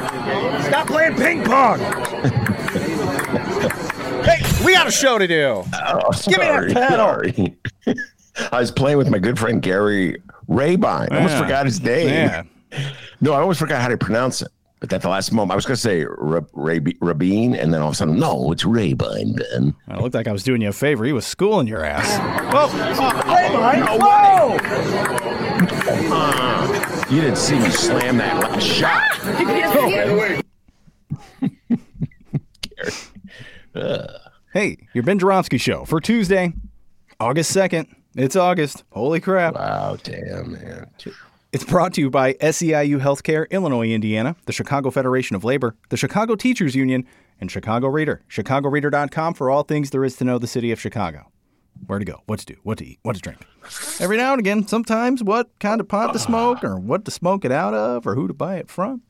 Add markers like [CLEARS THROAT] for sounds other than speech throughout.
Ben, stop playing ping pong. [LAUGHS] hey, we got a show to do. Oh, Give me that sorry, pedal. sorry. [LAUGHS] I was playing with my good friend Gary Rabine. I almost forgot his name. Yeah. No, I almost forgot how to pronounce it. But at the last moment, I was going to say Rab- Rab- Rabin, and then all of a sudden, no, it's Rabine, Ben. It looked like I was doing you a favor. He was schooling your ass. Well, No Uh, you didn't see me slam that last shot. [LAUGHS] hey, your Ben Joravsky show for Tuesday, August 2nd. It's August. Holy crap. Wow, damn, man. It's brought to you by SEIU Healthcare, Illinois, Indiana, the Chicago Federation of Labor, the Chicago Teachers Union, and Chicago Reader. ChicagoReader.com for all things there is to know the city of Chicago. Where to go, what to do, what to eat, what to drink. Every now and again, sometimes what kind of pot to smoke, or what to smoke it out of, or who to buy it from.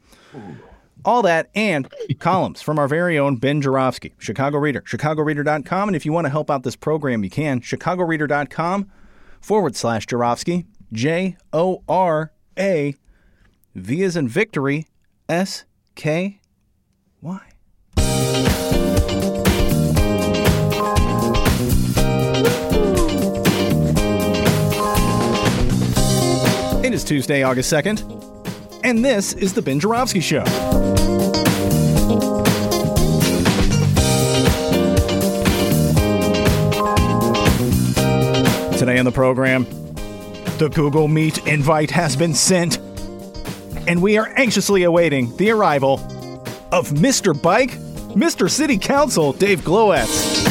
All that and columns from our very own Ben Joravsky, Chicago Reader, ChicagoReader.com. And if you want to help out this program, you can. ChicagoReader.com forward slash Joravsky, J O R A V is in victory, S K It is Tuesday, August 2nd, and this is The Ben Joravsky Show. Today on the program, the Google Meet invite has been sent, and we are anxiously awaiting the arrival of Mr. Bike, Mr. City Council, Dave Glowacz.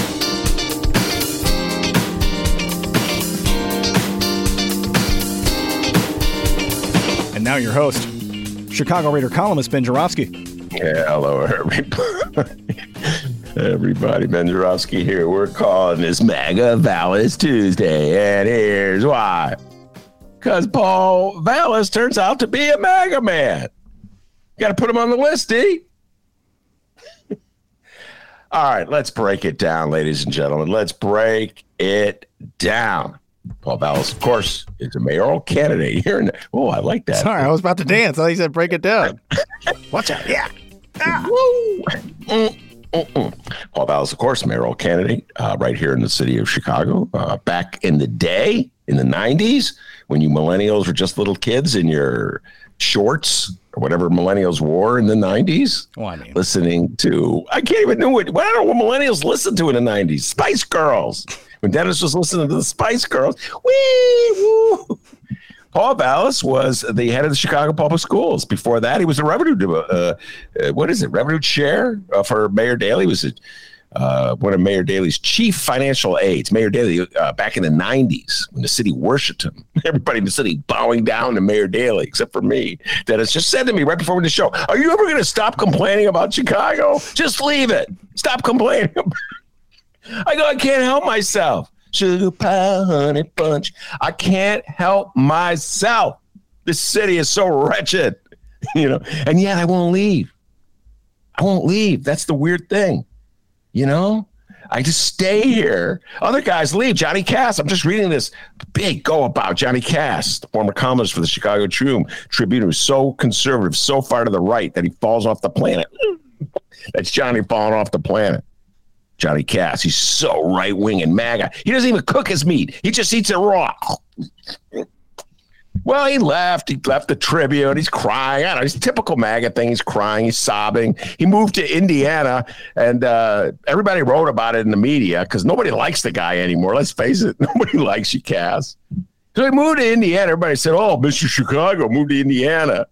Now your host, Chicago Reader columnist Ben Joravsky. Yeah, hello, everybody. [LAUGHS] everybody, Ben Joravsky here. We're calling this Mega Vallas Tuesday, and here's why. Because Paul Vallas turns out to be a MAGA man. Got to put him on the list, D. [LAUGHS] All right, let's break it down, ladies and gentlemen. Let's break it down. Paul Vallas, of course, is a mayoral candidate here. In, oh, I like that. Sorry, I was about to dance. I thought you said break it down. Watch out. Yeah. Woo! Mm, mm, mm. Paul Vallas, of course, mayoral candidate uh, right here in the city of Chicago. Uh, back in the day, in the 90s, when you millennials were just little kids in your shorts or whatever millennials wore in the 90s, Well, I mean, listening to, I can't even know it. Well, I don't know what millennials listened to in the 90s. Spice Girls. When Dennis was listening to the Spice Girls, wee, woo. Paul Vallas was the head of the Chicago Public Schools. Before that, he was a revenue, uh, uh, what is it, revenue chair uh, for Mayor Daley. He was a, uh, one of Mayor Daley's chief financial aides. Mayor Daley, uh, back in the 90s, when the city worshiped him, [LAUGHS] everybody in the city bowing down to Mayor Daley, except for me. Dennis just said to me right before the show, Are you ever going to stop complaining about Chicago? Just leave it. Stop complaining. [LAUGHS] I go, I can't help myself. Sugar pie, honey punch. I can't help myself. This city is so wretched, [LAUGHS] you know, and yet I won't leave. I won't leave. That's the weird thing, you know. I just stay here. Other guys leave. Johnny Kass. I'm just reading this big go about Johnny Kass, the former columnist for the Chicago Tribune, Tribune, who's so conservative, so far to the right that he falls off the planet. That's Johnny falling off the planet. Johnny Kass. He's so right wing and MAGA. He doesn't even cook his meat. He just eats it raw. Well, he left. He left the Tribune. He's crying. I don't know. He's typical MAGA thing. He's crying. He's sobbing. He moved to Indiana, and uh, everybody wrote about it in the media because nobody likes the guy anymore. Let's face it. [LAUGHS] Nobody likes you, Kass. So he moved to Indiana. Everybody said, "Oh, Mr. Chicago moved to Indiana."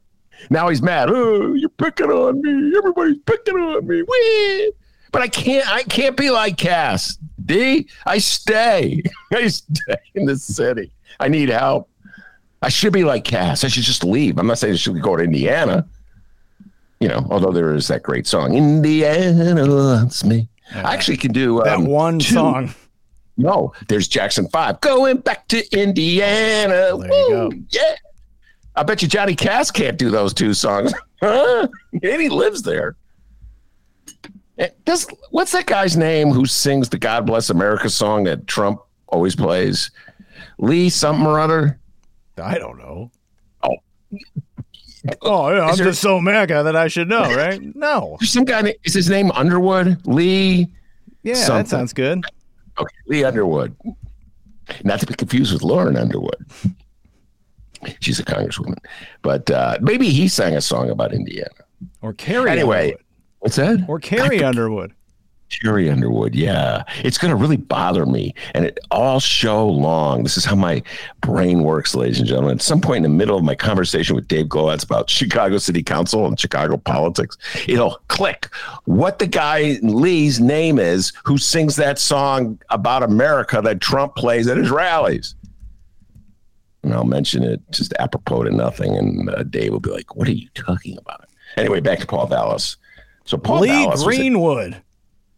Now he's mad. Oh, you're picking on me. Everybody's picking on me. Whee! But I can't. I can't be like Kass. D. I stay. [LAUGHS] I stay in the city. I need help. I should be like Kass. I should just leave. I'm not saying I should go to Indiana. you know, although there is that great song, Indiana wants me. I actually can do That um, one two- song. No, there's Jackson Five going back to Indiana. There you go. Woo, Yeah, I bet you Johnny Kass can't do those two songs. [LAUGHS] And he lives there. Eh, Does what's that guy's name who sings the "God Bless America" song that Trump always plays? Lee something or other. I don't know. Oh. Oh, yeah, I'm there- just so mega that I should know, right? No. Some guy. Is his name Underwood? Lee. Yeah, Something. that sounds good. Okay, Lee Underwood. Not to be confused with Lauren Underwood. She's a congresswoman, but uh, maybe he sang a song about Indiana. Or Carrie Anyway, Underwood. what's that? Or Carrie [LAUGHS] Underwood. Jerry Underwood. Yeah, it's going to really bother me, and it all show long. This is how my brain works, ladies and gentlemen. At some point in the middle of my conversation with Dave Glowacz about Chicago City Council and Chicago politics, it'll click what the guy Lee's name is who sings that song about America that Trump plays at his rallies. And I'll mention it just apropos to nothing, and uh, Dave will be like, "What are you talking about?" Anyway, back to Paul Vallas. So Paul Lee Vallas was a- Greenwood.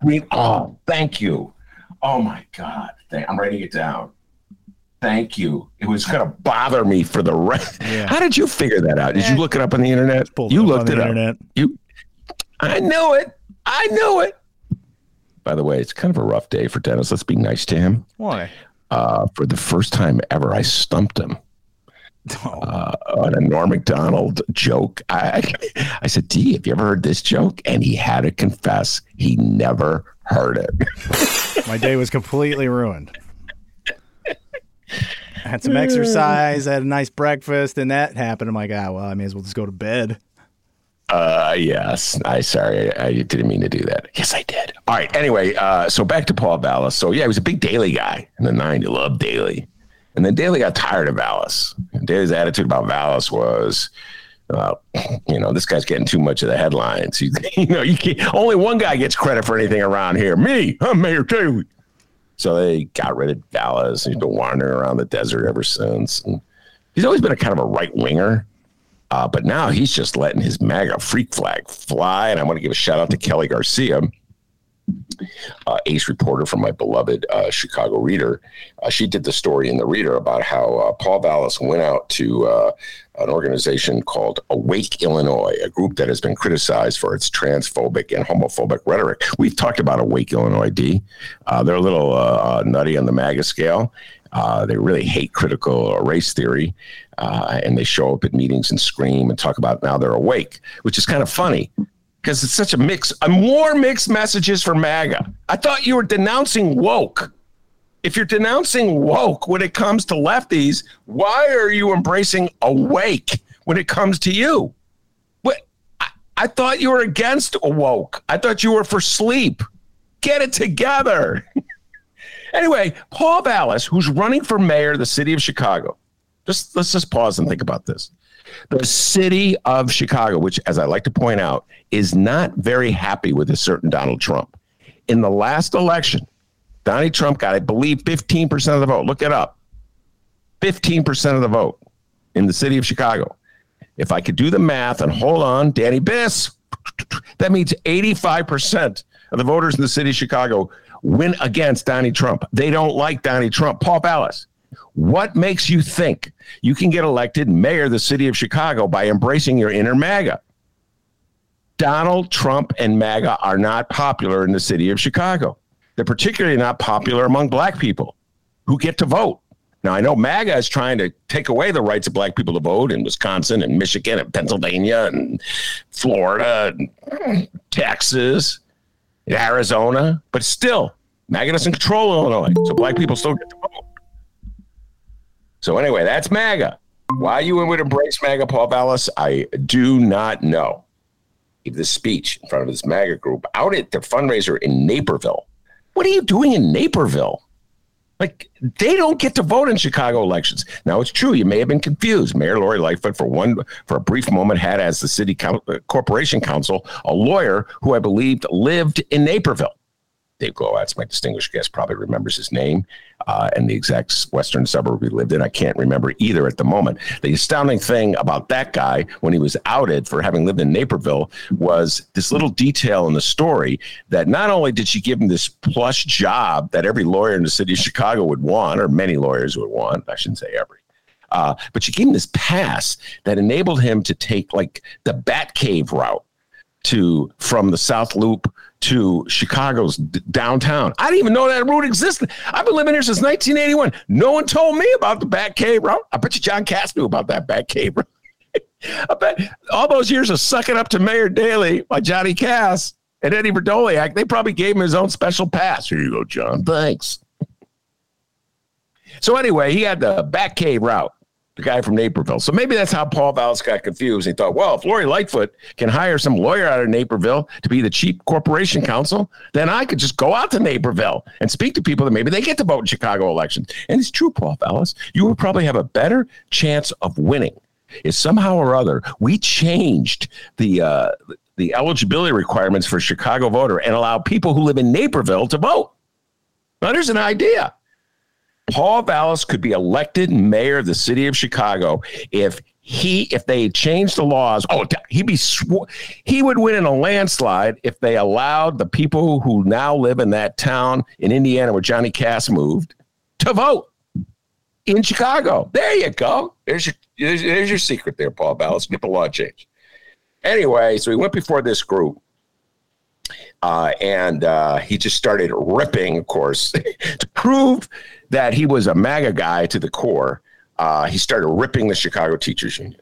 Green. Oh, thank you. Oh my God. Thank, I'm writing it down. Thank you. It was going to bother me for the rest. Yeah. How did you figure that out? Did you look it up on the internet? You up looked it up. internet. You. I knew it. I knew it. By the way, it's kind of a rough day for Dennis. Let's be nice to him. Why? Uh, for the first time ever, I stumped him [LAUGHS] Oh, uh, on a Norm Macdonald joke. I, I said, D, have you ever heard this joke? And he had to confess he never heard it. [LAUGHS] my day was completely ruined. I had some exercise, I had a nice breakfast, and that happened. I'm like, ah, well, I may as well just go to bed. Uh, yes. I sorry, I didn't mean to do that. Yes, I did. All right. Anyway, uh, so back to Paul Vallas. So yeah, he was a big Daley guy in the '90s. Loved Daley, and then Daley got tired of Vallas. Daley's attitude about Vallas was, uh, you know, this guy's getting too much of the headlines. He, [LAUGHS] you know, you can't. Only one guy gets credit for anything around here. Me, I'm Mayor Daley. So they got rid of Vallas. He's been wandering around the desert ever since. And he's always been a kind of a right winger. Uh, but now he's just letting his MAGA freak flag fly. And I want to give a shout out to Kelly Garcia, uh, ace reporter from my beloved uh, Chicago Reader. Uh, she did the story in the Reader about how uh, Paul Vallas went out to uh, an organization called Awake Illinois, a group that has been criticized for its transphobic and homophobic rhetoric. We've talked about Awake Illinois, D. Uh, they're a little nutty on the MAGA scale. They really hate critical race theory, and they show up at meetings and scream and talk about now they're awake, which is kind of funny because it's such a mix, a more mixed messages for MAGA. I thought you were denouncing woke. If you're denouncing woke when it comes to lefties, why are you embracing awake when it comes to you? What? I, I thought you were against woke. I thought you were for sleep. Get it together. [LAUGHS] Anyway, Paul Vallas, who's running for mayor of the city of Chicago, just let's just pause and think about this. The city of Chicago, which, as I like to point out, is not very happy with a certain Donald Trump. In the last election, Donald Trump got, I believe, 15% of the vote. Look it up. 15% of the vote in the city of Chicago. If I could do the math and hold on, Danny Biss, that means 85% of the voters in the city of Chicago went against Donnie Trump. They don't like Donnie Trump. Paul Vallas, what makes you think you can get elected mayor of the city of Chicago by embracing your inner MAGA? Donald Trump and MAGA are not popular in the city of Chicago. They're particularly not popular among black people who get to vote. Now, I know MAGA is trying to take away the rights of black people to vote in Wisconsin and Michigan and Pennsylvania and Florida and Texas and Arizona, but still, MAGA doesn't control Illinois, so black people still get to vote. So, anyway, that's MAGA. Why you would embrace MAGA, Paul Vallas, I do not know. Gave this speech in front of this MAGA group out at their fundraiser in Naperville. What are you doing in Naperville? Like they don't get to vote in Chicago elections. Now it's true. You may have been confused. Mayor Lori Lightfoot, for one, for a brief moment, had as the city coun- uh, corporation council a lawyer who I believed lived in Naperville. Dave Glowacz, my distinguished guest, probably remembers his name uh, and the exact western suburb he lived in. I can't remember either at the moment. The astounding thing about that guy when he was outed for having lived in Naperville was this little detail in the story that not only did she give him this plush job that every lawyer in the city of Chicago would want, or many lawyers would want, I shouldn't say every. Uh, but she gave him this pass that enabled him to take like the Batcave route to from the South Loop to Chicago's d- downtown. I didn't even know that route existed. I've been living here since 1981. No one told me about the Batcave route. I bet you John Kass knew about that Batcave route. [LAUGHS] I bet all those years of sucking up to Mayor Daley by Johnny Kass and Eddie Vrdolyak, they probably gave him his own special pass. Here you go, John. Thanks. So anyway, he had the Batcave route the guy from Naperville. So maybe that's how Paul Vallas got confused. He thought, well, if Lori Lightfoot can hire some lawyer out of Naperville to be the chief corporation counsel, then I could just go out to Naperville and speak to people that maybe they get to vote in Chicago elections. And it's true, Paul Vallas. You would probably have a better chance of winning if somehow or other we changed the uh, the eligibility requirements for Chicago voter and allow people who live in Naperville to vote. Now, there's an idea. Paul Vallas could be elected mayor of the city of Chicago if he if they changed the laws. Oh, he'd be sw- he would win in a landslide if they allowed the people who now live in that town in Indiana where Johnny Kass moved to vote in Chicago. There you go. There's your there's, there's your secret there, Paul Vallas. Get the law changed. Anyway, so he went before this group. Uh, and uh, he just started ripping, of course, [LAUGHS] to prove that he was a MAGA guy to the core. Uh, he started ripping the Chicago Teachers Union.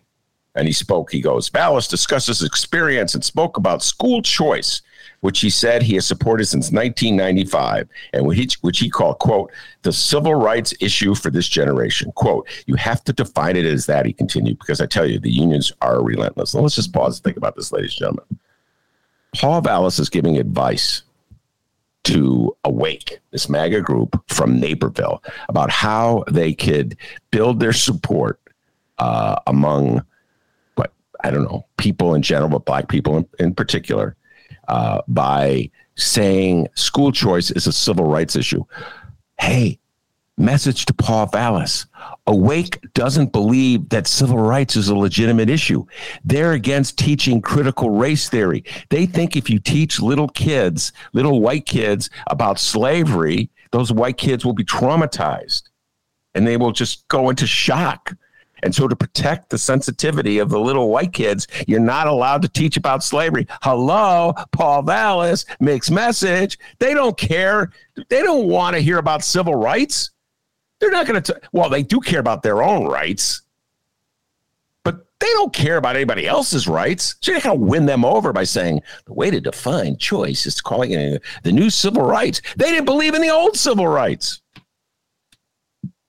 And he spoke, he goes, Vallas discussed his experience and spoke about school choice, which he said he has supported since 1995, and which he, which he called, quote, the civil rights issue for this generation. Quote, you have to define it as that, he continued, because I tell you, the unions are relentless. Now, let's just pause and think about this, ladies and gentlemen. Paul Vallas is giving advice to Awake, this MAGA group from Naperville, about how they could build their support uh, among, what I don't know, people in general, but black people in, in particular, uh, by saying school choice is a civil rights issue. Hey, message to Paul Vallas. Awake doesn't believe that civil rights is a legitimate issue. They're against teaching critical race theory. They think if you teach little kids, little white kids about slavery, those white kids will be traumatized and they will just go into shock. And so, to protect the sensitivity of the little white kids, you're not allowed to teach about slavery. Hello, Paul Vallas, mixed message. They don't care. They don't want to hear about civil rights. They're not going to, well, they do care about their own rights, but they don't care about anybody else's rights. So you're not going to win them over by saying the way to define choice is calling it the new civil rights. They didn't believe in the old civil rights.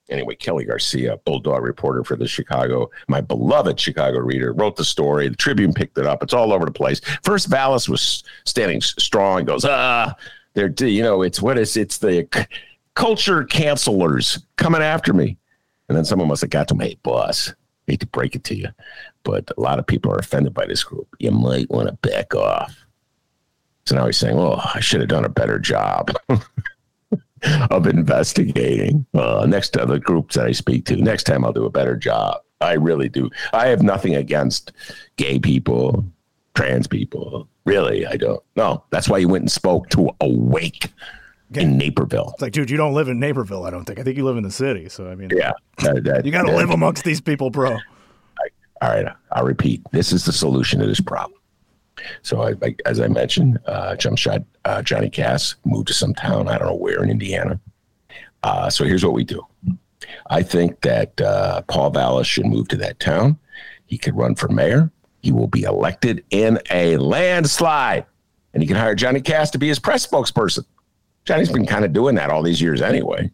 Anyway, Kelly Garcia, Bulldog reporter for the Chicago, my beloved Chicago reader, wrote the story. The Tribune picked it up. It's all over the place. First, Vallas was standing strong, goes, ah, they're, you know, it's what is, it's the, culture cancelers coming after me. And then someone must have got to me, hey, boss, hate to break it to you, but a lot of people are offended by this group. You might want to back off. So now he's saying, oh, I should have done a better job [LAUGHS] of investigating. Uh, next to the groups that I speak to, next time I'll do a better job. I really do. I have nothing against gay people, trans people. Really, I don't. No, that's why you went and spoke to Awake in Naperville. It's like, dude, you don't live in Naperville. I don't think. I think you live in the city. So I mean, yeah, that, that, you got to live amongst these people, bro. all right, I'll repeat. This is the solution to this problem. So, I, I, as I mentioned, uh, jump shot uh, Johnny Kass moved to some town I don't know where in Indiana. Uh, so here's what we do. I think that uh, Paul Vallas should move to that town. He could run for mayor. He will be elected in a landslide, and he can hire Johnny Kass to be his press spokesperson. Johnny's been kind of doing that all these years anyway.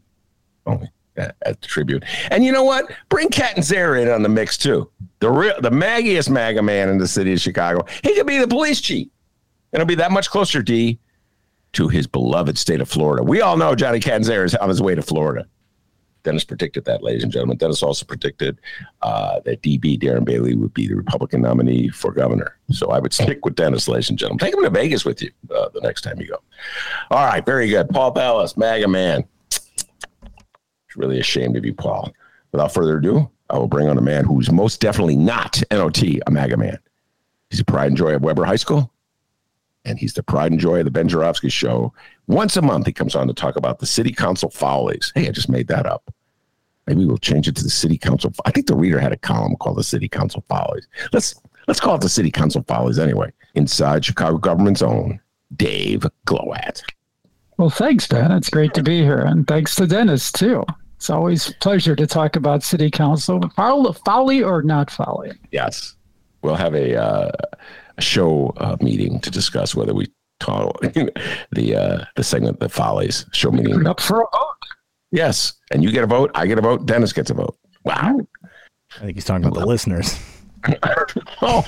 Only at, the Tribune. And you know what? Bring Catanzara in on the mix too. The real, the maggiest MAGA man in the city of Chicago. He could be the police chief. And it'll be that much closer, D, to his beloved state of Florida. We all know Johnny Catanzara is on his way to Florida. Dennis predicted that, ladies and gentlemen. Dennis also predicted uh, that DB Darren Bailey would be the Republican nominee for governor. So I would stick with Dennis, ladies and gentlemen. Take him to Vegas with you uh, the next time you go. All right, very good. Paul Vallas, MAGA man. It's really ashamed of you, Paul. Without further ado, I will bring on a man who's most definitely not NOT, a MAGA man. He's a pride and joy of Weber High School, and he's the pride and joy of the Ben Joravsky Show. Once a month, he comes on to talk about the city council follies. Hey, I just made that up. Maybe we'll change it to the city council. I think the reader had a column called the city council follies. Let's let's call it the city council follies anyway. Inside Chicago government's own, Dave Glowacz. Well, thanks, Ben. It's great to be here, and thanks to Dennis too. It's always a pleasure to talk about city council, folly or not folly. Yes, we'll have a, uh, a show uh, meeting to discuss whether we talk [LAUGHS] the uh, the segment the follies show meeting up for a vote. Yes, and you get a vote. I get a vote. Dennis gets a vote. Wow. I think he's talking about the listeners. [LAUGHS] oh.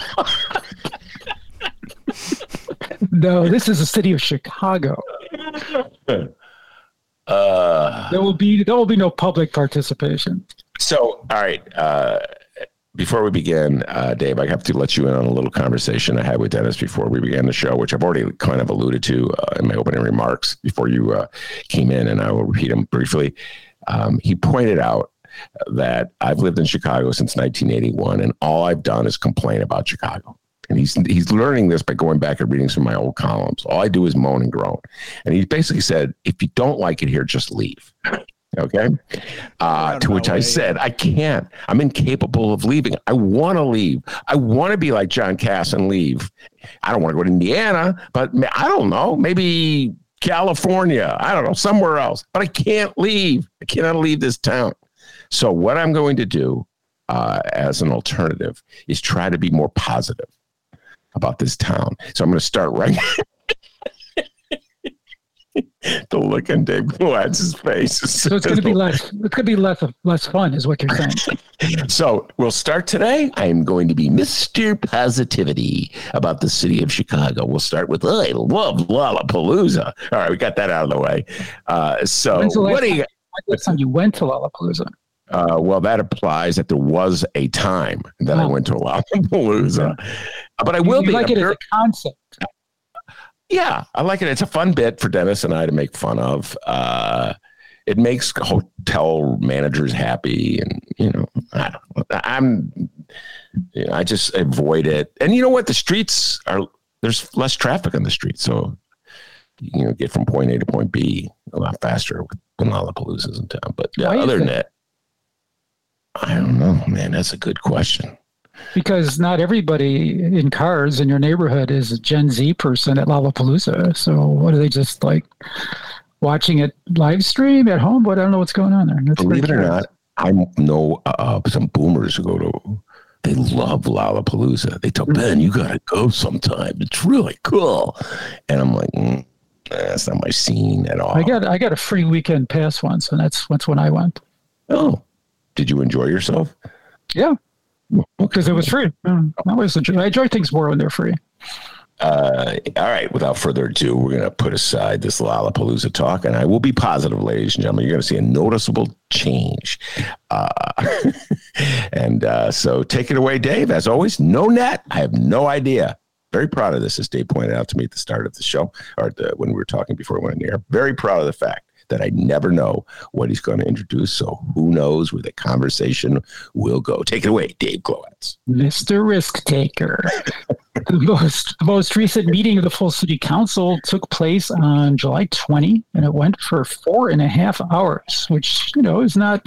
[LAUGHS] no, this is the city of Chicago. Uh, there will be there will be no public participation. So, all right. Uh, before we begin, uh, Dave, I have to let you in on a little conversation I had with Dennis before we began the show, which I've already kind of alluded to uh, in my opening remarks before you uh, came in, and I will repeat them briefly. Um, he pointed out that I've lived in Chicago since 1981, and all I've done is complain about Chicago. And he's he's learning this by going back and reading some of my old columns. All I do is moan and groan. And he basically said, if you don't like it here, just leave. Okay. Uh, to which I said, I can't. I'm incapable of leaving. I want to leave. I want to be like John Kass and leave. I don't want to go to Indiana, but I don't know. Maybe California. I don't know, somewhere else. But I can't leave. I cannot leave this town. So, what I'm going to do uh, as an alternative is try to be more positive about this town. So, I'm going to start right [LAUGHS] the look on Dave Glad's face. So it's going to be less. It's going to be less less fun, is what you're saying. [LAUGHS] so we'll start today. I am going to be Mr. Positivity about the city of Chicago. We'll start with I love Lollapalooza. All right, we got that out of the way. Uh, so what do you? Last time you went to Lollapalooza? Uh, well, that applies that there was a time that oh. I went to Lollapalooza, but I will you be like it as a concept. Yeah, I like it. It's a fun bit for Dennis and I to make fun of. Uh, it makes hotel managers happy, and you know, I am you know, I just avoid it. And you know what? The streets are there's less traffic on the street, so you know, get from point A to point B a lot faster when Lollapalooza's in town. But yeah, other than that, I don't know, man. That's a good question because not everybody in cars in your neighborhood is a Gen Z person at Lollapalooza. So what are they just like watching it live stream at home? But I don't know what's going on there. That's Believe it or not, I know uh, some boomers who go to. They love Lollapalooza. They tell Ben, "You got to go sometime. It's really cool." And I'm like, mm, "That's not my scene at all." I got I got a free weekend pass once, and that's that's when I went. Oh, did you enjoy yourself? Yeah, because it was free. I always enjoy, I enjoy things more when they're free. Uh, all right. Without further ado, we're going to put aside this Lollapalooza talk, and I will be positive, ladies and gentlemen. You're going to see a noticeable change. Uh, [LAUGHS] and uh, so, take it away, Dave. As always, no net. I have no idea. Very proud of this, as Dave pointed out to me at the start of the show, or the, when we were talking before we went in the air. Very proud of the fact that I never know what he's going to introduce. So who knows where the conversation will go. Take it away, Dave Glowacz. Mr. Risk Taker. the most the most recent meeting of the full city council took place on July 20, and it went for four and a half hours, which you know is not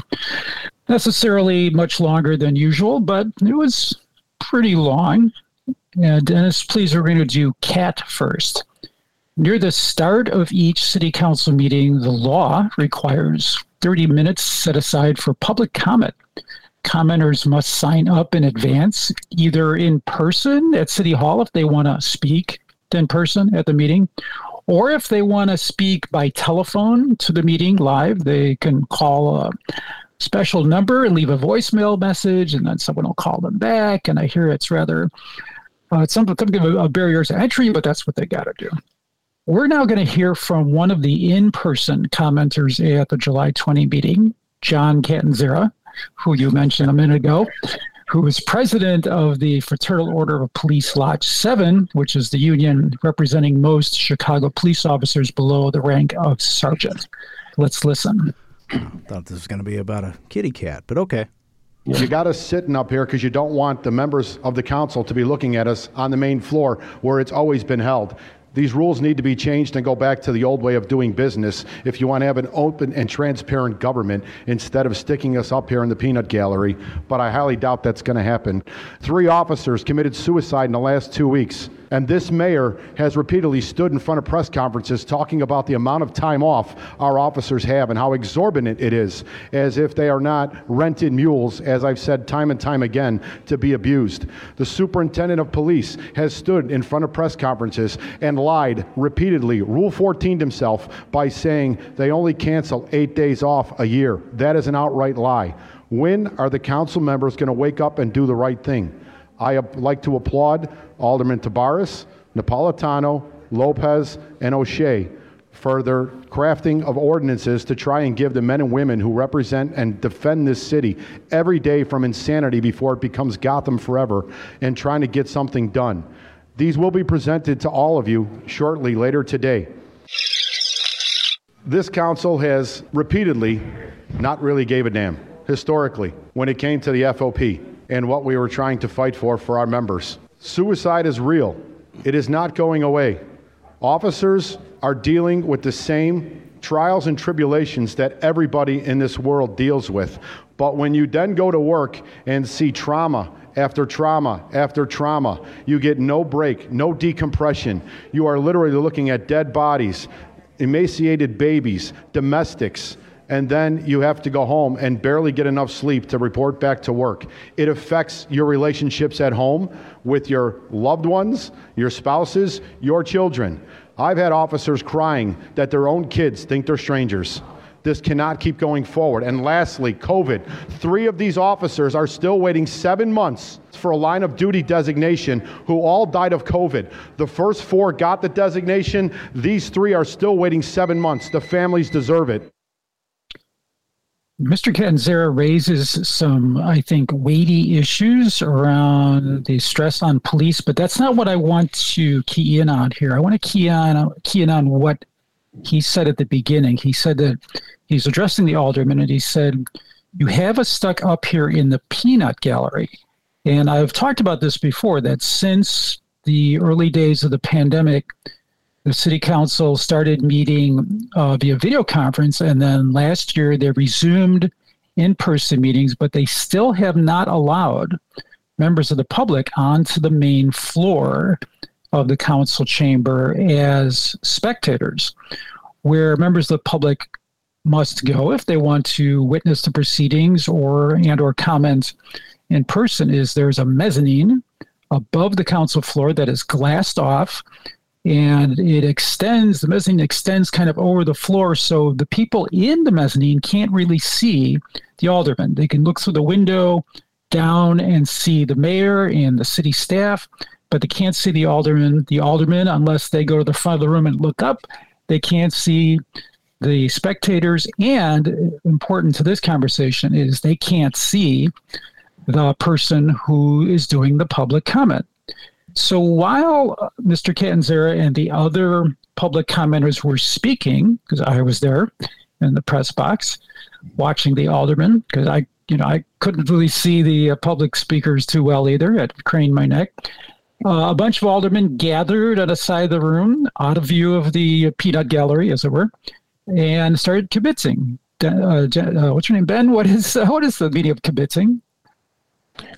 necessarily much longer than usual, but it was pretty long. Uh, Dennis, please, we're going to do cat first. Near the start of each city council meeting, the law requires 30 minutes set aside for public comment. Commenters must sign up in advance, either in person at City Hall if they want to speak in person at the meeting, or if they want to speak by telephone to the meeting live, they can call a special number and leave a voicemail message, and then someone will call them back. And I hear it's rather uh, it's some something of a barrier to entry, but that's what they got to do. We're now going to hear from one of the in person commenters at the July 20 meeting, John Catanzara, who you mentioned a minute ago, who is president of the Fraternal Order of Police Lodge 7, which is the union representing most Chicago police officers below the rank of sergeant. Let's listen. [CLEARS THROAT] Thought this was going to be about a kitty cat, but okay. You got us sitting up here because you don't want the members of the council to be looking at us on the main floor where it's always been held. These rules need to be changed and go back to the old way of doing business if you want to have an open and transparent government instead of sticking us up here in the peanut gallery. But I highly doubt that's going to happen. Three officers committed suicide in the last two weeks. And this mayor has repeatedly stood in front of press conferences talking about the amount of time off our officers have and how exorbitant it is, as if they are not rented mules, as I've said time and time again, to be abused. The superintendent of police has stood in front of press conferences and lied repeatedly, Rule 14 himself, by saying they only cancel eight days off a year. That is an outright lie. When are the council members going to wake up and do the right thing? I like to applaud Alderman Tabares, Napolitano, Lopez, and O'Shea for their crafting of ordinances to try and give the men and women who represent and defend this city every day from insanity before it becomes Gotham forever and trying to get something done. These will be presented to all of you shortly later today. This council has repeatedly not really gave a damn historically when it came to the FOP and what we were trying to fight for for our members. Suicide is real. It is not going away. Officers are dealing with the same trials and tribulations that everybody in this world deals with. But when you then go to work and see trauma after trauma after trauma, you get no break, no decompression. You are literally looking at dead bodies, emaciated babies, domestics, and then you have to go home and barely get enough sleep to report back to work. It affects your relationships at home with your loved ones, your spouses, your children. I've had officers crying that their own kids think they're strangers. This cannot keep going forward. And lastly, COVID. Three of these officers are still waiting seven months for a line of duty designation who all died of COVID. The first four got the designation. These three are still waiting seven months. The families deserve it. Mr. Catanzara raises some, I think, weighty issues around the stress on police, but that's not what I want to key in on here. I want to key on key in on what he said at the beginning. He said that he's addressing the alderman, and he said, "You have us stuck up here in the peanut gallery." And I've talked about this before. That since the early days of the pandemic, the city council started meeting uh, via video conference, and then last year they resumed in person meetings, but they still have not allowed members of the public onto the main floor of the council chamber as spectators, where members of the public must go if they want to witness the proceedings or and or comment in person is there's a mezzanine above the council floor that is glassed off and it extends the mezzanine extends kind of over the floor so the people in the mezzanine can't really see the alderman. They can look through the window down and see the mayor and the city staff but they can't see the alderman the alderman unless they go to the front of the room and look up. They can't see the spectators and uh, important to this conversation is they can't see the person who is doing the public comment so while uh, Mr. Catanzara and the other public commenters were speaking, because I was there in the press box watching the alderman, because I, you know, I couldn't really see the uh, public speakers too well either. I had to crane my neck. Uh, a bunch of aldermen gathered at a side of the room, out of view of the peanut gallery, as it were, and started kibitzing. Uh, uh, what's your name, Ben? What is [LAUGHS] what is the meaning of kibitzing?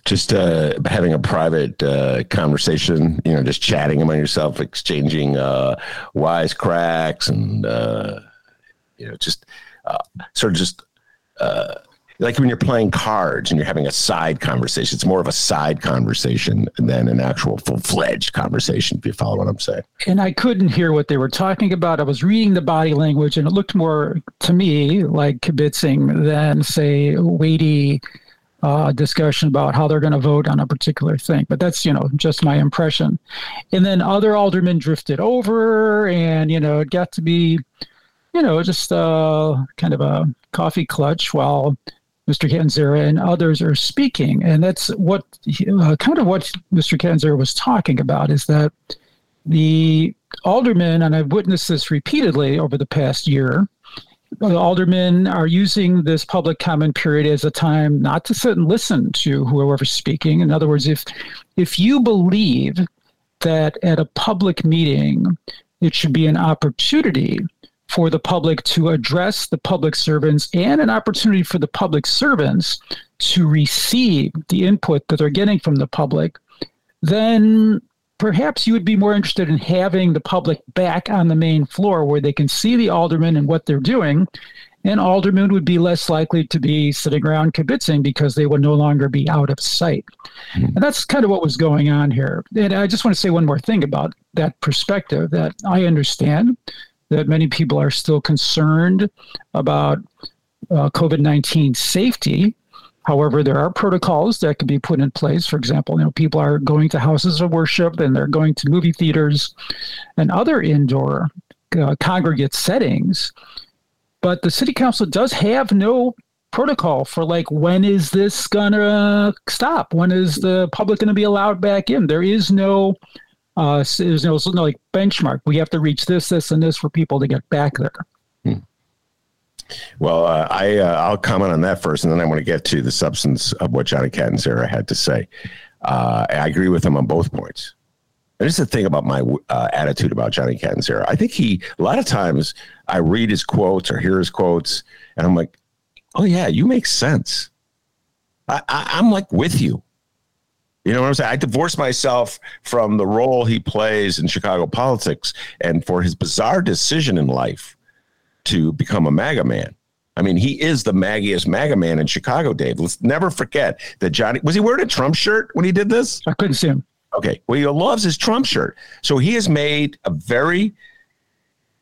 Just uh, having a private uh, conversation, you know, just chatting among yourself, exchanging uh, wisecracks, and uh, you know, just uh, sort of just uh, like when you're playing cards and you're having a side conversation. It's more of a side conversation than an actual full fledged conversation. If you follow what I'm saying. And I couldn't hear what they were talking about. I was reading the body language, and it looked more to me like kibitzing than say weighty uh, discussion about how they're going to vote on a particular thing. But that's, you know, just my impression. And then other aldermen drifted over, and, you know, it got to be you know, just uh, kind of a coffee clutch while Mr. Catanzara and others are speaking. And that's what uh, kind of what Mr. Catanzara was talking about is that the aldermen, and I've witnessed this repeatedly over the past year, aldermen are using this public comment period as a time not to sit and listen to whoever's speaking. In other words, if if you believe that at a public meeting it should be an opportunity for the public to address the public servants and an opportunity for the public servants to receive the input that they're getting from the public, then perhaps you would be more interested in having the public back on the main floor where they can see the aldermen and what they're doing. And aldermen would be less likely to be sitting around kibitzing because they would no longer be out of sight. Mm-hmm. And that's kind of what was going on here. And I just want to say one more thing about that perspective that I understand that many people are still concerned about uh, COVID 19 safety. However, there are protocols that can be put in place. For example, you know, people are going to houses of worship and they're going to movie theaters and other indoor uh, congregate settings. But the city council does have no protocol for like when is this gonna stop? When is the public gonna be allowed back in? There is no uh, there's no, no like benchmark. We have to reach this, this, and this for people to get back there. Well, uh, I uh, I'll comment on that first, and then I want to get to the substance of what Johnny Catanzara had to say. Uh, I agree with him on both points. And is the thing about my uh, attitude about Johnny Catanzara. I think he a lot of times I read his quotes or hear his quotes, and I'm like, "Oh yeah, you make sense." I, I, I'm like with you. You know what I'm saying? I divorced myself from the role he plays in Chicago politics and for his bizarre decision in life to become a MAGA man. I mean, he is the maggiest MAGA man in Chicago, Dave. Let's never forget that Johnny was he wearing a Trump shirt when he did this? I couldn't see him. Okay. Well, he loves his Trump shirt. So he has made a very,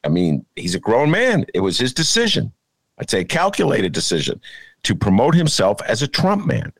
I mean, he's a grown man. It was his decision. I'd say a calculated decision to promote himself as a Trump man.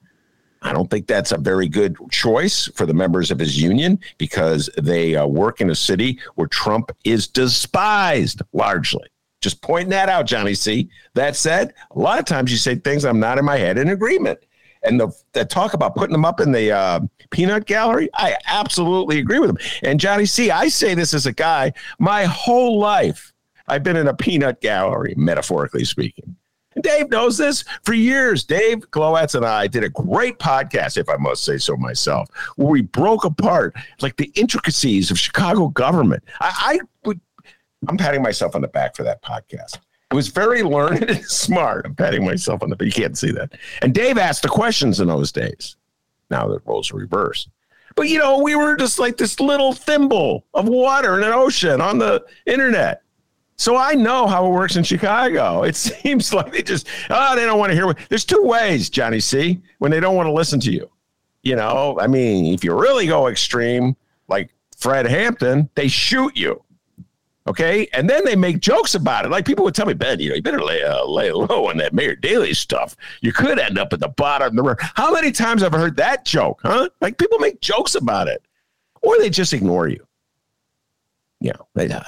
I don't think that's a very good choice for the members of his union because they uh, work in a city where Trump is despised largely. Just pointing that out, Johnny C. That said, a lot of times you say things I'm not in my head in agreement. And the, the talk about putting them up in the uh, peanut gallery, I absolutely agree with him. And Johnny C., I say this as a guy, my whole life, I've been in a peanut gallery, metaphorically speaking. Dave knows this for years. Dave Glowacz and I did a great podcast, if I must say so myself, where we broke apart like the intricacies of Chicago government. I, I would, I'm patting myself on the back for that podcast. It was very learned and [LAUGHS] smart. I'm patting myself on the back. You can't see that. And Dave asked the questions in those days. Now that roles are reversed. But you know, we were just like this little thimble of water in an ocean on the internet. So I know how it works in Chicago. It [LAUGHS] seems like they just, oh, they don't want to hear. What, there's two ways, Johnny C, when they don't want to listen to you. You know, I mean, if you really go extreme, like Fred Hampton, they shoot you. Okay. And then they make jokes about it. Like people would tell me, Ben, you know, you better lay, uh, lay low on that Mayor Daley stuff. You could end up at the bottom of the river. How many times have I heard that joke, huh? Like people make jokes about it or they just ignore you. You know, they, uh,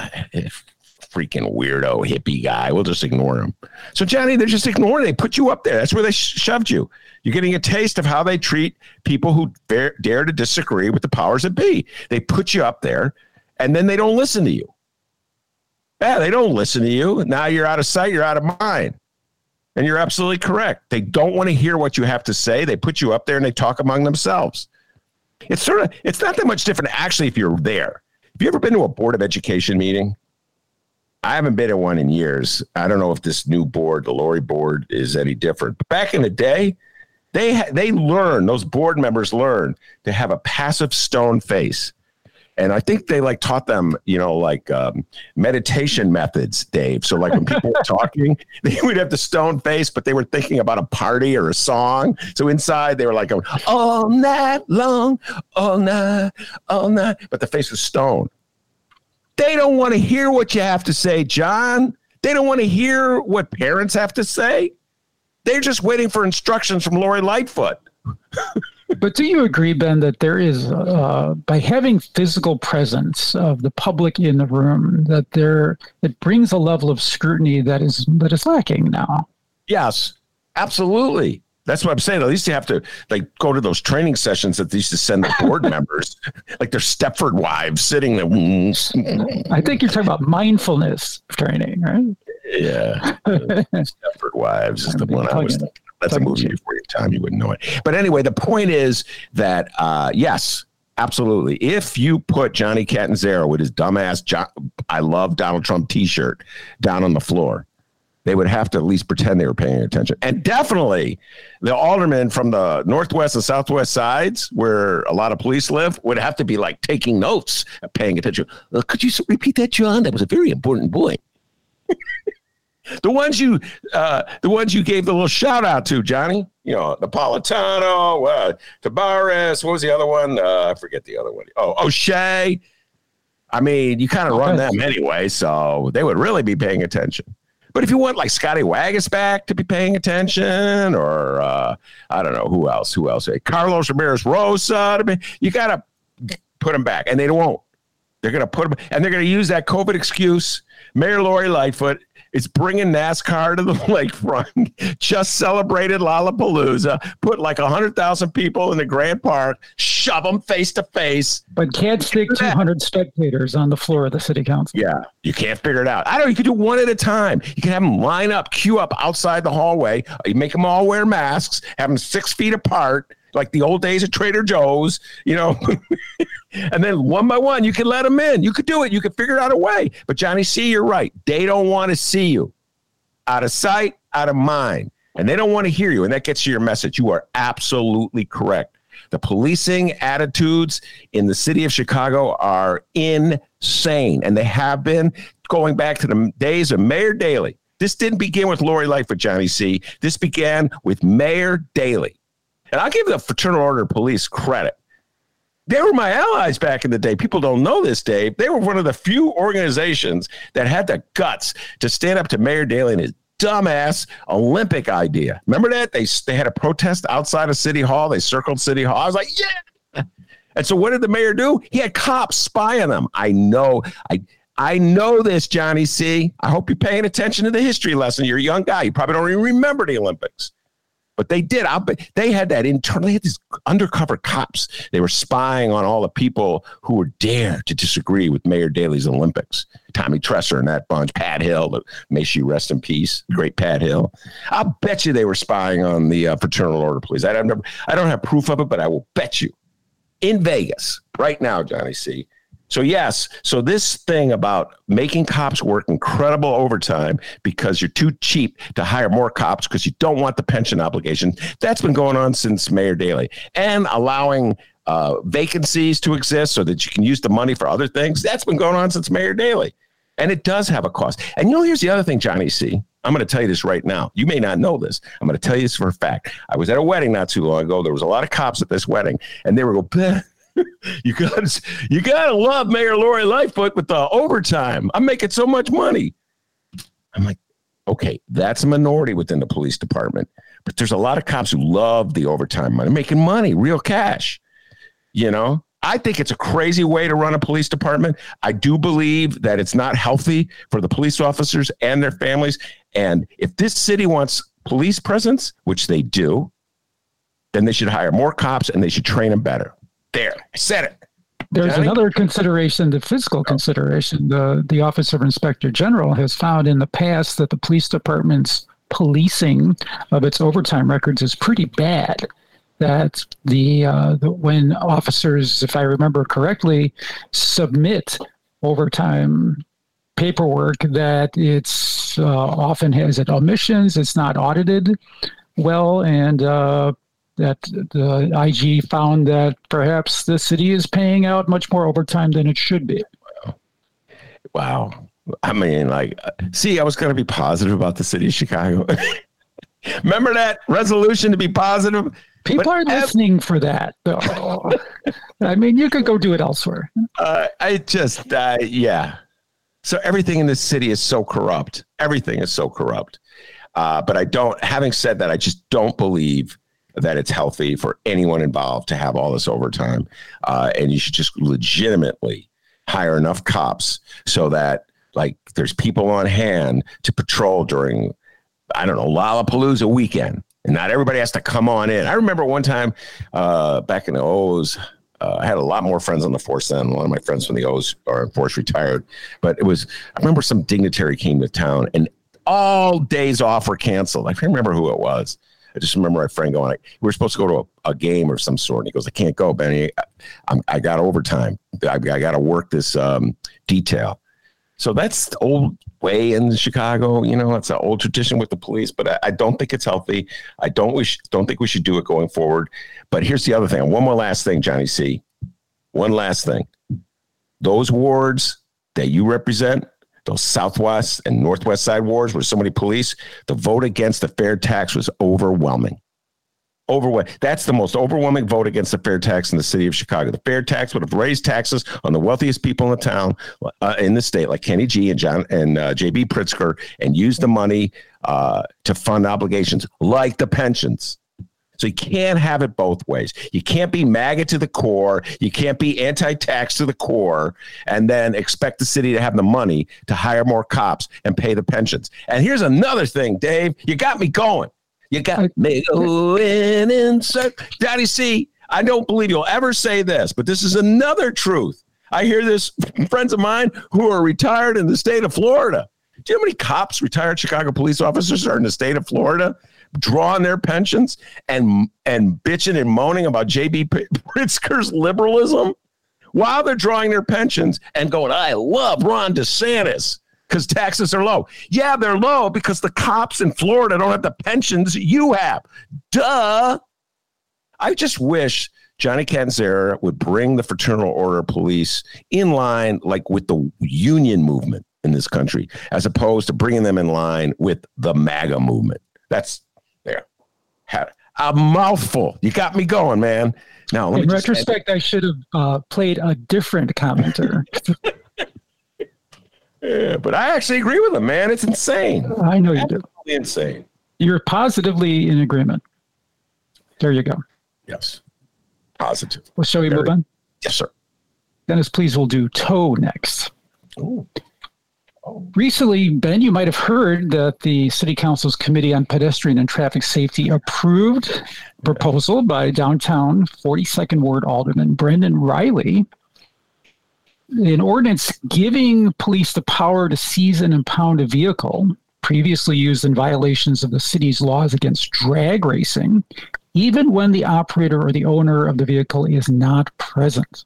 freaking weirdo hippie guy. We'll just ignore him. So, Johnny, they're just ignoring. They put you up there. That's where they sh- shoved you. You're getting a taste of how they treat people who dare, dare to disagree with the powers that be. They put you up there, and then they don't listen to you. Yeah, they don't listen to you. Now you're out of sight. You're out of mind. And you're absolutely correct. They don't want to hear what you have to say. They put you up there and they talk among themselves. It's sort of it's not that much different actually if you're there. Have you ever been to a board of education meeting? I haven't been in one in years. I don't know if this new board, the Laurie board, is any different. But back in the day, they ha- they learn those board members learn to have a passive stone face, and I think they like taught them, you know, like um, meditation methods, Dave. So like when people were [LAUGHS] talking, they would have the stone face, but they were thinking about a party or a song. So inside they were like going all night long, all night, all night, but the face was stone. They don't want to hear what you have to say, John. They don't want to hear what parents have to say. They're just waiting for instructions from Lori Lightfoot. [LAUGHS] but do you agree, Ben, that there is, uh, by having physical presence of the public in the room, that there it brings a level of scrutiny that is that is lacking now? Yes, absolutely. That's what I'm saying. At least you have to like go to those training sessions that they used to send the board [LAUGHS] members, like their Stepford wives sitting there. I think you're talking about mindfulness training, right? Yeah, [LAUGHS] Stepford Wives is the one I was. Thinking. That's a movie before your time. You wouldn't know it. But anyway, the point is that uh, yes, absolutely. If you put Johnny Catanzara with his dumbass John, I love Donald Trump T-shirt down on the floor, they would have to at least pretend they were paying attention. And definitely the aldermen from the northwest and southwest sides, where a lot of police live, would have to be like taking notes, paying attention. Uh, could you repeat that, John? That was a very important point. [LAUGHS] the ones you, uh, the ones you gave the little shout out to, Johnny. You know, Napolitano, uh, Tabares. What was the other one? Uh, I forget the other one. Oh, O'Shea. I mean, you kind of run them anyway, so they would really be paying attention. But if you want like Scotty Wagus back to be paying attention, or uh, I don't know who else, who else, Carlos Ramirez Rosa, to be, you got to put them back, and they won't. They're going to put them, and they're going to use that COVID excuse. Mayor Lori Lightfoot is bringing NASCAR to the [LAUGHS] lakefront. Just celebrated Lollapalooza. Put like hundred thousand people in the Grant Park. Shove them face to face. But can't stick two hundred spectators on the floor of the city council. Yeah, you can't figure it out. I don't. know. You could do one at a time. You can have them line up, queue up outside the hallway. You make them all wear masks. Have them six feet apart like the old days at Trader Joe's, you know. [LAUGHS] and then one by one, you can let them in. You could do it. You could figure out a way. But Johnny C, you're right. They don't want to see you. Out of sight, out of mind. And they don't want to hear you. And that gets you your message. You are absolutely correct. The policing attitudes in the city of Chicago are insane. And they have been going back to the days of Mayor Daley. This didn't begin with Lori Lightfoot, Johnny C. This began with Mayor Daley. And I'll give the Fraternal Order Police credit. They were my allies back in the day. People don't know this, Dave. They were one of the few organizations that had the guts to stand up to Mayor Daley and his dumbass Olympic idea. Remember that? They, they had a protest outside of City Hall. They circled City Hall. I was like, yeah. And so what did the mayor do? He had cops spy on them. I know. I I know this, Johnny C. I hope you're paying attention to the history lesson. You're a young guy. You probably don't even remember the Olympics. But they did. I, they had that internal. They had these undercover cops. They were spying on all the people who would dare to disagree with Mayor Daley's Olympics. Tommy Tresser and that bunch. Pat Hill, may she rest in peace. Great Pat Hill. I'll bet you they were spying on the uh, Fraternal Order Police. I don't, I don't have proof of it, but I will bet you in Vegas right now, Johnny C. So, yes, so this thing about making cops work incredible overtime because you're too cheap to hire more cops because you don't want the pension obligation, that's been going on since Mayor Daley. And allowing uh, vacancies to exist so that you can use the money for other things, that's been going on since Mayor Daley. And it does have a cost. And you know, here's the other thing, Johnny C. I'm going to tell you this right now. You may not know this. I'm going to tell you this for a fact. I was at a wedding not too long ago. There was a lot of cops at this wedding, and they were going, you got you got to love Mayor Lori Lightfoot with the overtime. I'm making so much money. I'm like, okay, that's a minority within the police department, but there's a lot of cops who love the overtime money, making money, real cash. You know, I think it's a crazy way to run a police department. I do believe that it's not healthy for the police officers and their families. And if this city wants police presence, which they do, then they should hire more cops and they should train them better. There, I said it. There's Johnny? another consideration, the fiscal consideration. The the Office of Inspector General has found in the past that the police department's policing of its overtime records is pretty bad. That the, uh, the when officers, if I remember correctly, submit overtime paperwork, that it's uh, often has it omissions. It's not audited well, and uh, that the IG found that perhaps the city is paying out much more overtime than it should be. Wow. wow. I mean, like, see, I was going to be positive about the city of Chicago. [LAUGHS] Remember that resolution to be positive? People but are listening for that. Though. [LAUGHS] I mean, you could go do it elsewhere. Uh, I just, uh, yeah. So everything in this city is so corrupt. Everything is so corrupt. Uh, but I don't, having said that, I just don't believe that it's healthy for anyone involved to have all this overtime. Uh, and you should just legitimately hire enough cops so that like there's people on hand to patrol during I don't know Lollapalooza weekend, and not everybody has to come on in. I remember one time uh, back in the O's. Uh, I had a lot more friends on the force then. A lot of my friends from the O's are in force retired, but it was. I remember some dignitary came to town, and all days off were canceled. I can't remember who it was. I just remember my friend going, we were supposed to go to a, a game or some sort. And he goes, I can't go, Benny. I, I got overtime. I, I got to work this um, detail. So that's the old way in Chicago. You know, it's an old tradition with the police, but I, I, don't think it's healthy. I don't wish, don't think we should do it going forward. But here's the other thing. One more last thing, Johnny C. One last thing. Those wards that you represent, those Southwest and Northwest side wards where so many police, the vote against the fair tax was overwhelming. Overwhelming. That's the most overwhelming vote against the fair tax in the city of Chicago. The fair tax would have raised taxes on the wealthiest people in the town, uh, in the state, like Kenny G and John and uh, JB Pritzker, and used the money uh, to fund obligations like the pensions. So you can't have it both ways. You can't be MAGA to the core. You can't be anti-tax to the core, and then expect the city to have the money to hire more cops and pay the pensions. And here's another thing, Dave. You got me going. You got me going in circle. Daddy C, I don't believe you'll ever say this, but this is another truth. I hear this from friends of mine who are retired in the state of Florida. Do you know how many cops, retired Chicago police officers, are in the state of Florida? Drawing their pensions and and bitching and moaning about JB Pritzker's liberalism while they're drawing their pensions and going, I love Ron DeSantis because taxes are low. Yeah, they're low because the cops in Florida don't have the pensions you have. Duh. I just wish Johnny Catanzara would bring the fraternal order of police in line like with the union movement in this country, as opposed to bringing them in line with the MAGA movement. That's had a mouthful. You got me going, man. Now, in retrospect, I should have uh, played a different commenter. [LAUGHS] yeah, but I actually agree with him, man. It's insane. I know you do. Insane. You're positively in agreement. There you go. Yes. Positive. Well, shall we Very, move on? Yes, sir. Dennis, please, we'll do toe next. Ooh. Recently, Ben, you might have heard that the City Council's Committee on Pedestrian and Traffic Safety approved a proposal by downtown 42nd Ward Alderman Brendan Reilly, an ordinance giving police the power to seize and impound a vehicle previously used in violations of the city's laws against drag racing, even when the operator or the owner of the vehicle is not present.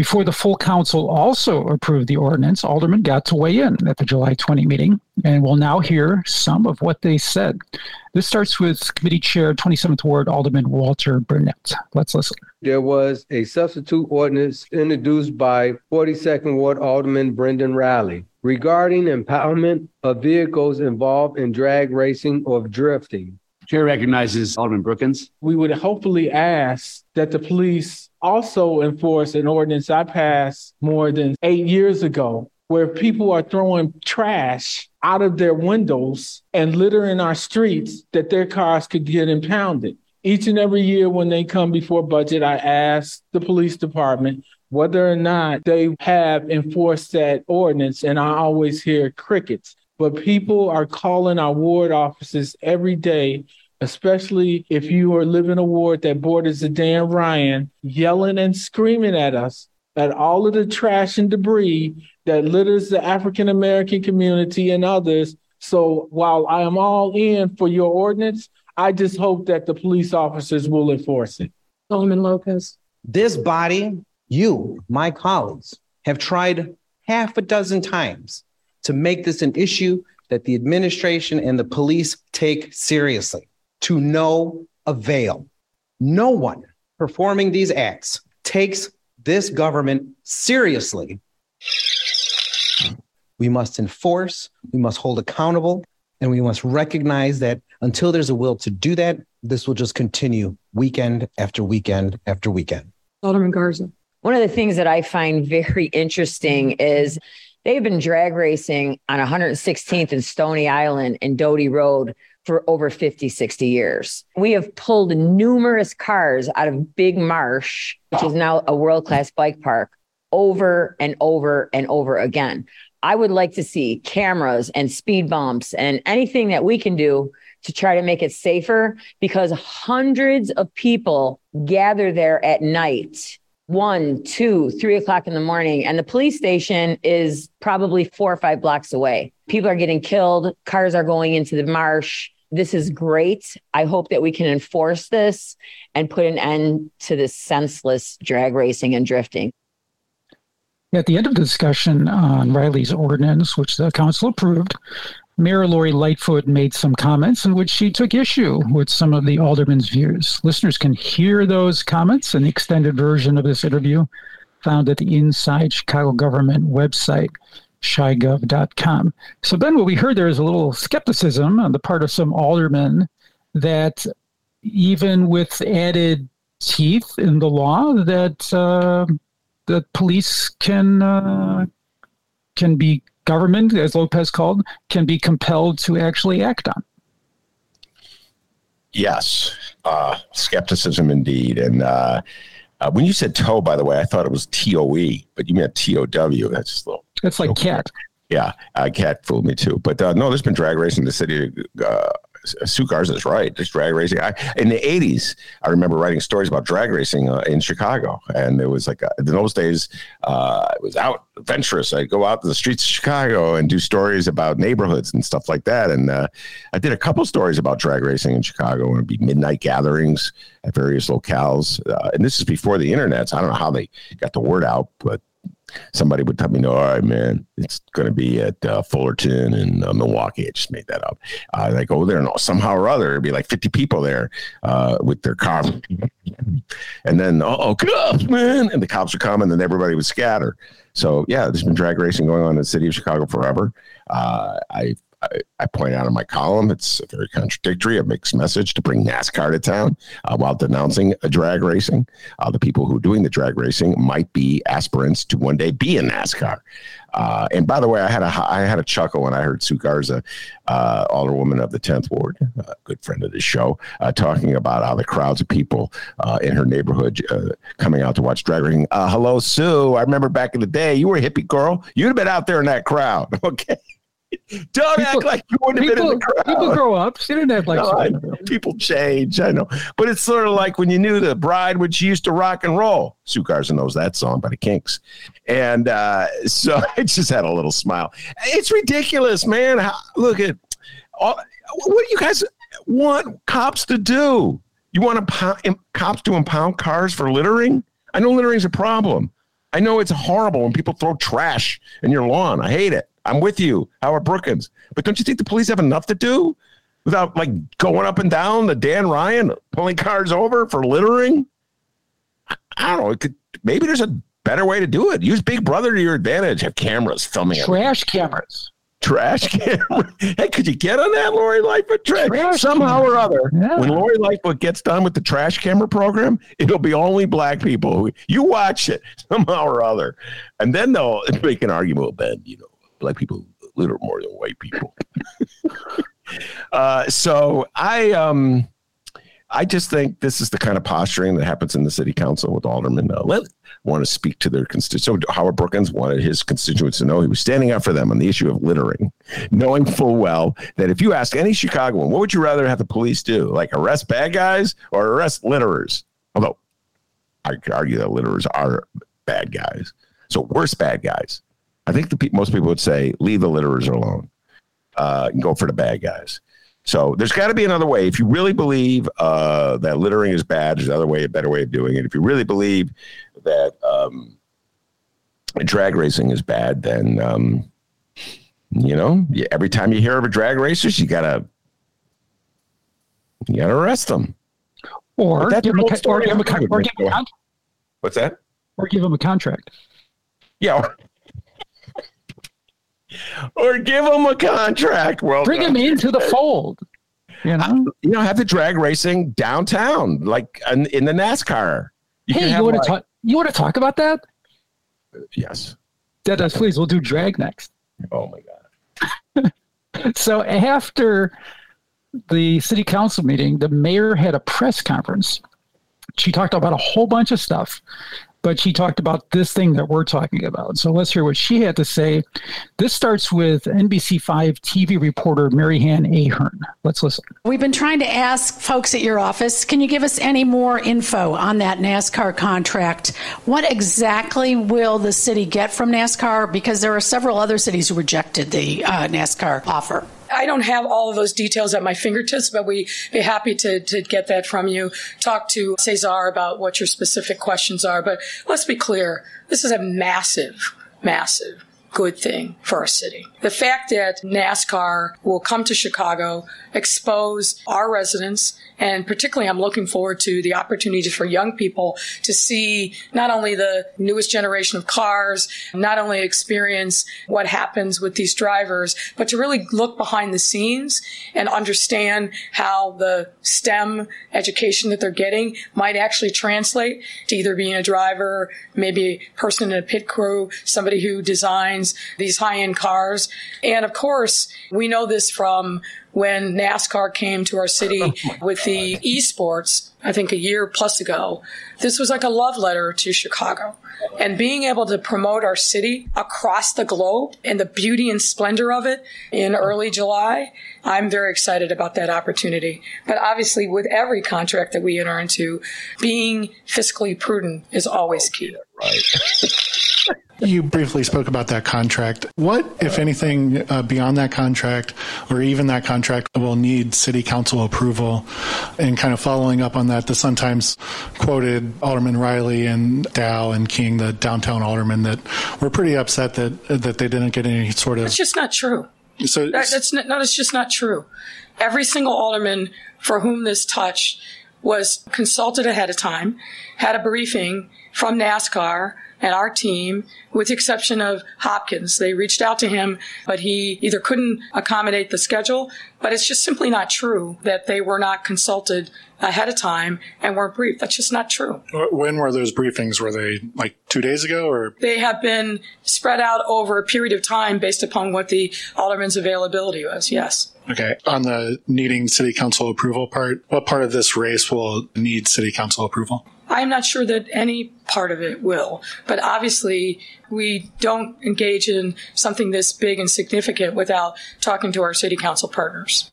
Before the full council also approved the ordinance, aldermen got to weigh in at the July 20 meeting, and we'll now hear some of what they said. This starts with Committee Chair, 27th Ward, Alderman Walter Burnett. Let's listen. There was a substitute ordinance introduced by 42nd Ward Alderman Brendan Reilly regarding empowerment of vehicles involved in drag racing or drifting. Chair recognizes Alderman Brookins. We would hopefully ask that the police also enforce an ordinance I passed more than eight years ago where people are throwing trash out of their windows and littering our streets that their cars could get impounded. Each and every year when they come before budget, I ask the police department whether or not they have enforced that ordinance, and I always hear crickets. But people are calling our ward offices every day especially if you are living a ward that borders the Dan Ryan, yelling and screaming at us at all of the trash and debris that litters the African American community and others. So while I am all in for your ordinance, I just hope that the police officers will enforce it. Solomon Lopez. This body, you, my colleagues, have tried half a dozen times to make this an issue that the administration and the police take seriously to no avail. No one performing these acts takes this government seriously. We must enforce, we must hold accountable, and we must recognize that until there's a will to do that, this will just continue weekend after weekend after weekend. Alderman Garza. One of the things that I find very interesting is they've been drag racing on 116th and Stony Island and Doty Road for over 50, 60 years. We have pulled numerous cars out of Big Marsh, which is now a world class bike park, over and over and over again. I would like to see cameras and speed bumps and anything that we can do to try to make it safer because hundreds of people gather there at night one, two, three o'clock in the morning, and the police station is probably four or five blocks away. People are getting killed, cars are going into the marsh. This is great. I hope that we can enforce this and put an end to this senseless drag racing and drifting. At the end of the discussion on Reilly's ordinance, which the council approved, Mayor Lori Lightfoot made some comments in which she took issue with some of the aldermen's views. Listeners can hear those comments the extended version of this interview found at the Inside Chicago Government website, chigov.com. So, Ben, what we heard there is a little skepticism on the part of some aldermen that even with added teeth in the law, that uh, the police can uh, can be government, as Lopez called, can be compelled to actually act on. Yes, uh, skepticism indeed. And uh, uh, when you said toe, by the way, I thought it was T O E, but you meant T O W. That's just a little. It's like cat. Yeah, uh, cat fooled me too. But uh, no, there's been drag racing in the city. Uh, Sue is right. There's drag racing. I, in the 80s, I remember writing stories about drag racing uh, in Chicago. And it was like, uh, in those days, uh, it was out adventurous. I'd go out to the streets of Chicago and do stories about neighborhoods and stuff like that. And uh, I did a couple stories about drag racing in Chicago. And it'd be midnight gatherings at various locales. Uh, and this is before the internet. So I don't know how they got the word out, but somebody would tell me, "No, all right, man, it's going to be at uh, Fullerton and uh, Milwaukee." I just made that up. Uh, I go there, and somehow or other, it'd be like fifty people there uh, with their car, and then oh, cops, man, and the cops would come, and then everybody would scatter. So yeah, there's been drag racing going on in the city of Chicago forever. Uh, I I, I, point out in my column, it's very contradictory, a mixed message to bring NASCAR to town uh, while denouncing a drag racing. Uh, the people who are doing the drag racing might be aspirants to one day be in NASCAR. Uh, and by the way, I had a I had a chuckle when I heard Sue Garza, uh, alderwoman of the 10th ward, a good friend of the show, uh, talking about how the crowds of people uh, in her neighborhood uh, coming out to watch drag racing. Uh, hello, Sue. I remember back in the day, you were a hippie girl. You'd have been out there in that crowd. [LAUGHS] Okay. Don't people, act like you wouldn't have been in the crowd. People grow up. She didn't act like no, know. People change. I know. But it's sort of like when you knew the bride when she used to rock and roll. Sue Garza knows that song by the Kinks. And uh, so [LAUGHS] I just had a little smile. It's ridiculous, man. How, look at all, what do you guys want cops to do? You want to pound, cops to impound cars for littering? I know littering's a problem. I know it's horrible when people throw trash in your lawn. I hate it. I'm with you, Howard Brookins. But don't you think the police have enough to do without like going up and down the Dan Ryan, pulling cars over for littering? I don't know. It could, maybe there's a better way to do it. Use Big Brother to your advantage. Have cameras filming Trash cameras. Trash camera. [LAUGHS] hey, could you get on that, Lori Lightfoot? Trash, trash somehow camera. or other. Yeah. When Lori Lightfoot gets done with the trash camera program, it'll be only black people. Who, You watch it [LAUGHS] somehow or other, and then they'll [LAUGHS] make an argument. Well, Ben, you know, black people litter more than white people. [LAUGHS] uh, so I um I just think this is the kind of posturing that happens in the city council with aldermen. Uh, let want to speak to their constituents. So Howard Brookins wanted his constituents to know he was standing up for them on the issue of littering, knowing full well that if you ask any Chicagoan, what would you rather have the police do? Like arrest bad guys or arrest litterers? Although I could argue that litterers are bad guys. So worse bad guys. I think the pe- most people would say leave the litterers alone uh, and go for the bad guys. So there's got to be another way. If you really believe uh, that littering is bad, there's another way, a better way of doing it. If you really believe that um, drag racing is bad, then um, you know every time you hear of a drag racer, you gotta you gotta arrest them. Or give, them a, or give them a contract. What's that? Or give them a contract. Yeah or give them a contract. Well, bring them into the fold. You know, you know, have the drag racing downtown, like in, in the NASCAR. You hey, you want like, to talk? You want to talk about that? Yes. Dead please. We'll do drag next. Oh my god. [LAUGHS] so after the city council meeting, the mayor had a press conference. She talked about a whole bunch of stuff but she talked about this thing that we're talking about. So let's hear what she had to say. This starts with NBC5 TV reporter Mary Marianne Ahern. Let's listen. We've been trying to ask folks at your office can you give us any more info on that NASCAR contract? What exactly will the city get from NASCAR? Because there are several other cities who rejected the uh, NASCAR offer. I don't have all of those details at my [LAUGHS] fingertips, but we'd be happy to, to get that from you. Talk to Cesar about what your specific questions are. But let's be clear. This is a massive, massive good thing for our city. The fact that NASCAR will come to Chicago, expose our residents, and particularly I'm looking forward to the opportunity for young people to see not only the newest generation of cars, not only experience what happens with these drivers, but to really look behind the scenes and understand how the STEM education that they're getting might actually translate to either being a driver, maybe a person in a pit crew, somebody who designs designs these high end cars. And of course, we know this from when NASCAR came to our city oh with the esports, I think a year plus ago. This was like a love letter to Chicago. And being able to promote our city across the globe and the beauty and splendor of it in early July, I'm very excited about that opportunity. But obviously, with every contract that we enter into, being fiscally prudent is always key. Oh, right. [LAUGHS] You briefly spoke about that contract. What, if anything, uh, beyond that contract or even that contract will need city council approval? And kind of following up on that, the Sun Times quoted Alderman Reilly and Dowell and King, the downtown aldermen, that were pretty upset that that they didn't get any sort of. It's just not true. So that, that's not, no, it's just not true. Every single alderman for whom this touched was consulted ahead of time, had a briefing from NASCAR and our team, with the exception of Hopkins. They reached out to him, but he either couldn't accommodate the schedule, but it's just simply not true that they were not consulted ahead of time and weren't briefed. That's just not true. When were those briefings? Were they like two days ago or? They have been spread out over a period of time based upon what the alderman's availability was, yes. Okay. On the needing city council approval part, what part of this race will need city council approval? I'm not sure that any part of it will, but obviously we don't engage in something this big and significant without talking to our city council partners.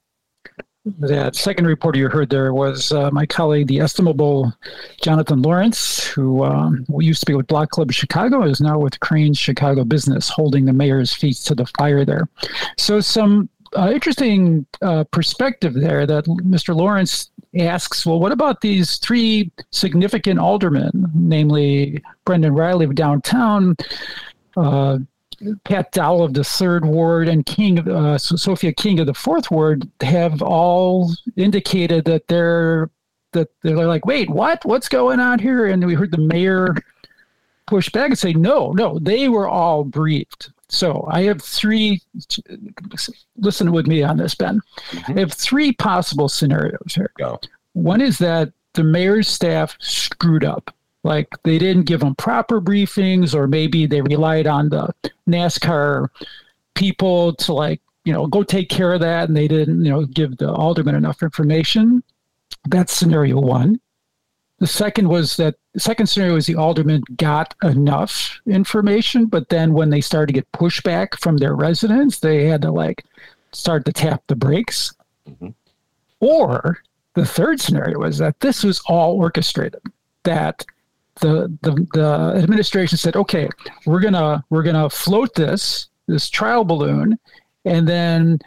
That second reporter you heard there was uh, my colleague, the estimable Jonathan Laurence, who um, used to be with Block Club Chicago, is now with Crain's Chicago Business, holding the mayor's feet to the fire there. So, some uh, interesting uh, perspective there that Mr. Laurence asks, well, what about these three significant aldermen, namely Brendan Reilly of downtown, uh, Pat Dowell of the third ward, and King, uh, Sophia King of the fourth ward, have all indicated that they're that they're like, wait, what? What's going on here? And we heard the mayor push back and say, no, no, they were all briefed. So I have three. Listen with me on this, Ben. Mm-hmm. I have three possible scenarios here. Go. One is that the mayor's staff screwed up. Like they didn't give them proper briefings, or maybe they relied on the NASCAR people to like you know go take care of that, and they didn't you know give the alderman enough information. That's scenario one. The second was that the second scenario was the aldermen got enough information, but then when they started to get pushback from their residents, they had to like start to tap the brakes. Mm-hmm. Or the third scenario was that this was all orchestrated. That the, the the administration said, okay, we're gonna we're gonna float this this trial balloon, and then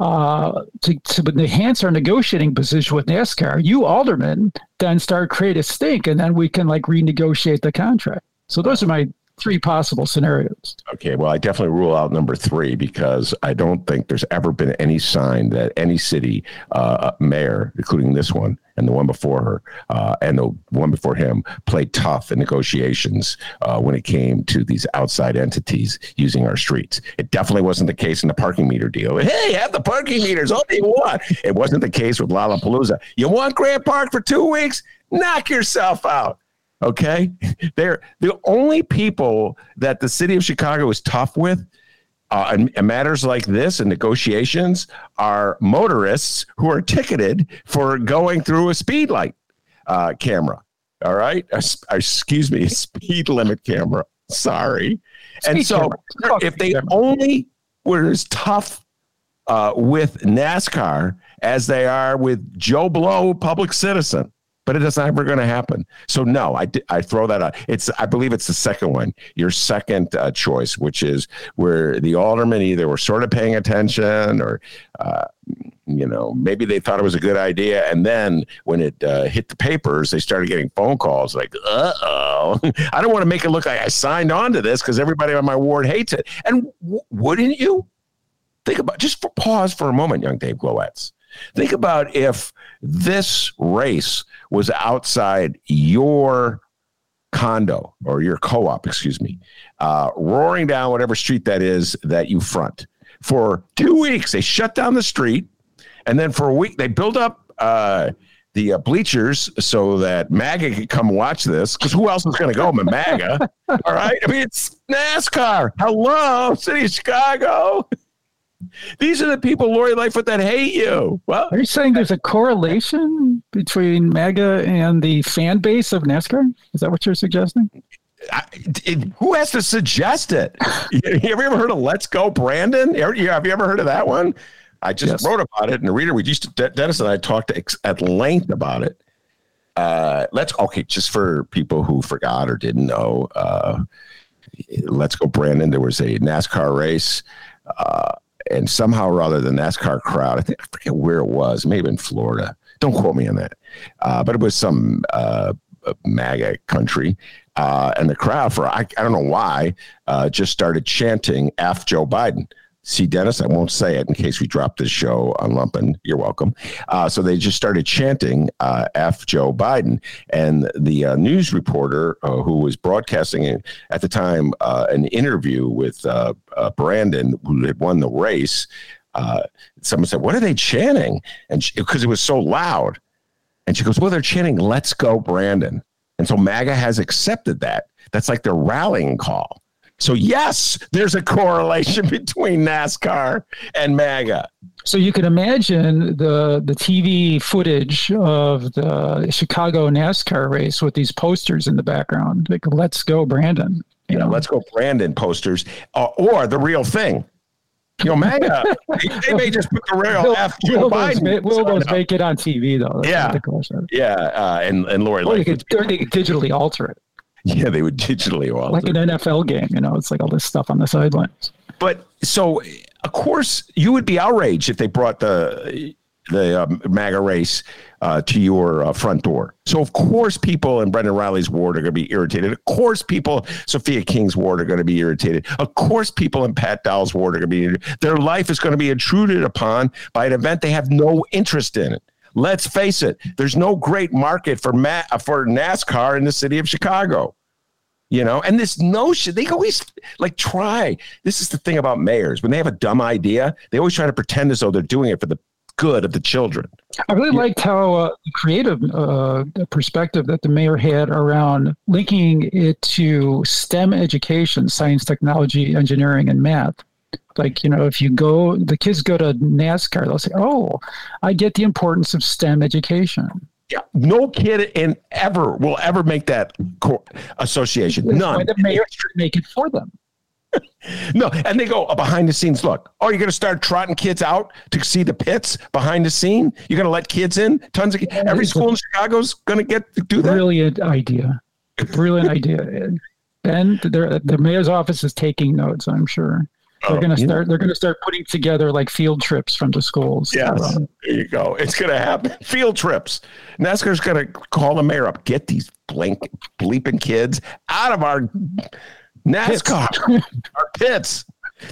uh, to, to enhance our negotiating position with NASCAR, you aldermen then start create a stink, and then we can like renegotiate the contract. So those are my three possible scenarios. Okay, well, I definitely rule out number three because I don't think there's ever been any sign that any city uh, mayor, including this one and the one before her uh, and the one before him, played tough in negotiations uh, when it came to these outside entities using our streets. It definitely wasn't the case in the parking meter deal. Hey, have the parking meters. All you want. It wasn't the case with Lollapalooza. You want Grant Park for two weeks? Knock yourself out. Okay. [LAUGHS] They're the only people that the city of Chicago is tough with uh, in, in matters like this and negotiations are motorists who are ticketed for going through a speed light uh, camera. All right, a, excuse me, speed limit camera. Sorry, speed and so camera. if they only were as tough uh, with NASCAR as they are with Joe Blow, public citizen, but it is not ever going to happen. So no, I, I throw that out. It's I believe it's the second one, your second uh, choice, which is where the aldermen either were sort of paying attention or. Uh, you know, maybe they thought it was a good idea, and then when it uh, hit the papers, they started getting phone calls like, "Uh oh, [LAUGHS] I don't want to make it look like I signed on to this because everybody on my ward hates it." And w- wouldn't you think about just for pause for a moment, young Dave Glowacz? Think about if this race was outside your condo or your co-op, excuse me, uh, roaring down whatever street that is that you front for two weeks. They shut down the street, and then for a week they build up uh, the uh, bleachers so that MAGA could come watch this. Because who else is going to go? MAGA. [LAUGHS] All right. I mean, it's NASCAR. Hello, City of Chicago. These are the people, Lori Lightfoot, that hate you. Well, are you saying there's a correlation between MAGA and the fan base of NASCAR? Is that what you're suggesting? I, it, who has to suggest it? you, have you ever heard of Let's Go Brandon? Have you ever heard of that one? I just yes. wrote about it in the reader. We used to, Dennis and I talked at length about it. Uh, let's okay, just for people who forgot or didn't know. Uh, let's go, Brandon. There was a NASCAR race. Uh, and somehow or other the NASCAR crowd, I think I forget where it was, maybe in Florida. Don't quote me on that, uh, but it was some uh, MAGA country, uh, and the crowd for I, I don't know why uh, just started chanting "F Joe Biden." See, Dennis, I won't say it in case we drop this show on Lumpen. You're welcome. Uh, so they just started chanting uh, F Joe Biden. And the uh, news reporter uh, who was broadcasting at the time uh, an interview with uh, Brandon, who had won the race, someone said, What are they chanting? And because it was so loud. And she goes, Well, they're chanting, Let's go, Brandon. And so MAGA has accepted that. That's like their rallying call. So yes, there's a correlation [LAUGHS] between NASCAR and MAGA. So you can imagine the the TV footage of the Chicago NASCAR race with these posters in the background, like "Let's go, Brandon." You yeah, know? "Let's go, Brandon" posters, uh, or the real thing. You know, MAGA, they, [LAUGHS] they, may just put the real will, F Joe will Biden. Those, will those make it on TV though? That's yeah, yeah, uh, and and Lori, or could, they could digitally alter it. [LAUGHS] Yeah, they would digitally alter. Like an NFL game, you know, it's like all this stuff on the sidelines. But so, of course, you would be outraged if they brought the the uh, MAGA race uh, to your uh, front door. So of course, people in Brendan Reilly's ward are going to be irritated. Of course, people Sophia King's ward are going to be irritated. Of course, people in Pat Dowell's ward are going to be. Irritated. Their life is going to be intruded upon by an event they have no interest in. Let's face it. There's no great market for Ma- for NASCAR in the city of Chicago you know? And this notion they always like try. This is the thing about mayors. When they have a dumb idea they always try to pretend as though they're doing it for the good of the children. I really yeah. liked how uh, creative uh, perspective that the mayor had around linking it to stem education science technology engineering and math. Like you know if you go the kids go to nascar they'll say oh i get the importance of stem education no kid in ever will ever make that co- association. None. The mayor should make it for them. [LAUGHS] no, and they go oh, behind the scenes. Look, oh, you're going to start trotting kids out to see the pits behind the scene. You're going to let kids in. Tons of yeah, every school in Chicago's going to get to do that. Brilliant idea. Brilliant idea. Ben, the mayor's office is taking notes. I'm sure. They're oh, going to start. Yeah. They're going to start putting together like field trips from the schools. Yes, um, there you go. It's going to happen. [LAUGHS] Field trips. NASCAR's going to call the mayor up. Get these blink bleeping kids out of our NASCAR, pits. our pits.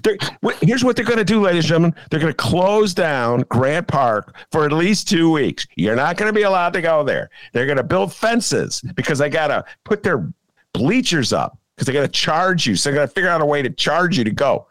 They're, here's what they're going to do, ladies and gentlemen. They're going to close down Grant Park for at least two weeks. You're not going to be allowed to go there. They're going to build fences because they got to put their bleachers up because they got to charge you. So they got to figure out a way to charge you to go.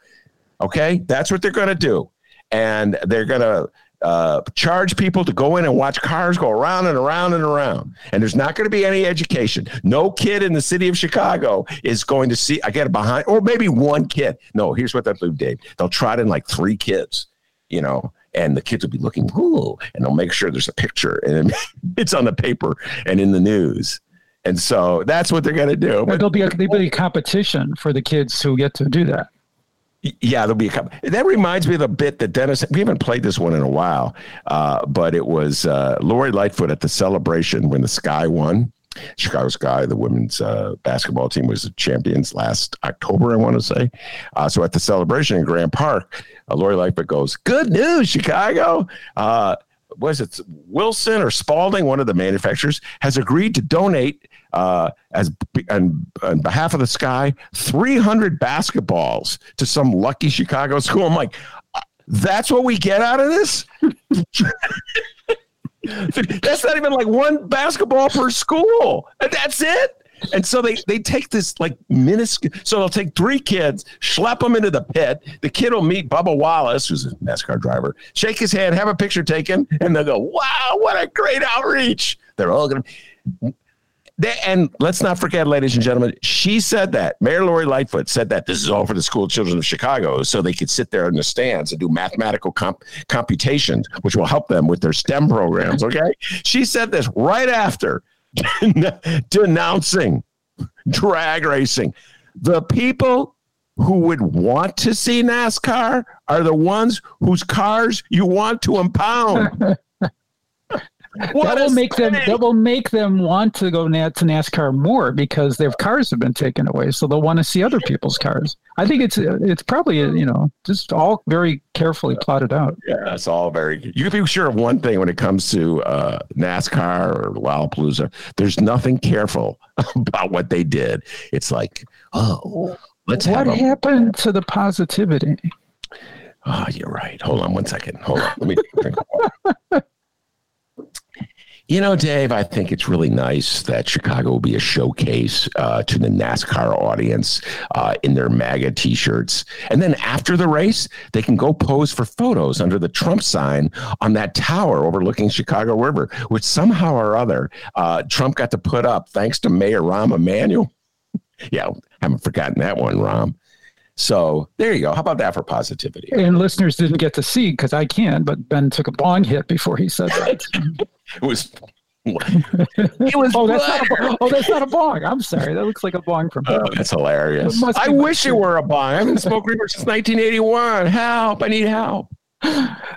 Okay, that's what they're going to do, and they're going to uh, charge people to go in and watch cars go around and around and around. And there's not going to be any education. No kid in the city of Chicago is going to see, I get behind, or maybe one kid. No, here's what they'll do, Dave. They'll trot in like three kids, you know, and the kids will be looking, ooh, and they'll make sure there's a picture and [LAUGHS] it's on the paper and in the news. And so that's what they're going to do. But there'll be a, there'll be a competition for the kids who get to do that. Yeah, there'll be a couple. That reminds me of the bit that Dennis. We haven't played this one in a while, uh, but it was uh, Lori Lightfoot at the celebration when the Sky won. Chicago Sky, the women's uh, basketball team, was the champions last October. I want to say. Uh, so at the celebration in Grant Park, uh, Lori Lightfoot goes, "Good news, Chicago." Uh, was it Wilson or Spalding, one of the manufacturers, has agreed to donate uh, as on, on behalf of the Sky 300 basketballs to some lucky Chicago school. I'm like, uh, that's what we get out of this. [LAUGHS] that's not even like one basketball per school. That's it. And so they they take this like minuscule. So they'll take three kids, schlep them into the pit. The kid will meet Bubba Wallace, who's a NASCAR driver, shake his hand, have a picture taken, and they'll go, "Wow, what a great outreach!" They're all gonna. They, and let's not forget, ladies and gentlemen, she said that Mayor Lori Lightfoot said that this is all for the school children of Chicago, so they could sit there in the stands and do mathematical comp- computations, which will help them with their STEM programs. [LAUGHS] Okay, she said this right after [LAUGHS] denouncing drag racing. The people who would want to see NASCAR are the ones whose cars you want to impound. [LAUGHS] that will make them that will make them want to go na- to NASCAR more because their cars have been taken away, so they'll want to see other people's cars. I think it's it's probably you know just all very carefully plotted out. Yeah, it's all very. You can be sure of one thing when it comes to uh, NASCAR or Lollapalooza. There's nothing careful [LAUGHS] about what they did. It's like, oh, let's. What a- happened to the positivity? Oh, you're right. Hold on one second. Hold on. Let me drink [LAUGHS] You know, Dave, I think it's really nice that Chicago will be a showcase uh, to the NASCAR audience uh, in their MAGA t shirts. And then after the race, they can go pose for photos under the Trump sign on that tower overlooking Chicago River, which somehow or other uh, Trump got to put up thanks to Mayor Rahm Emanuel. [LAUGHS] yeah, haven't forgotten that one, Rahm. So there you go. How about that for positivity? And listeners didn't get to see because I can, but Ben took a bong hit before he said that. [LAUGHS] it was. [LAUGHS] it was oh, that's not a bong. oh, that's not a bong. I'm sorry. That looks like a bong from. Oh, that's hilarious. I wish it were a bong. I haven't smoked reefer since 1981. Help! I need help. [SIGHS]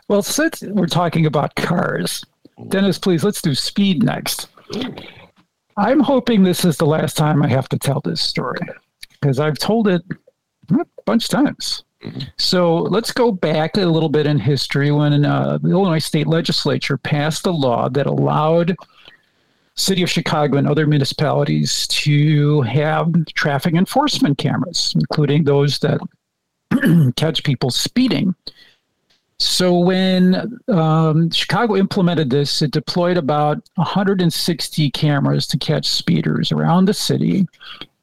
Well, since we're talking about cars, Dennis, please let's do speed next. I'm hoping this is the last time I have to tell this story because I've told it a bunch of times. So let's go back a little bit in history when uh, the Illinois state legislature passed a law that allowed city of Chicago and other municipalities to have traffic enforcement cameras, including those that [CLEARS THROAT] catch people speeding. So when um, Chicago implemented this, it deployed about 160 cameras to catch speeders around the city.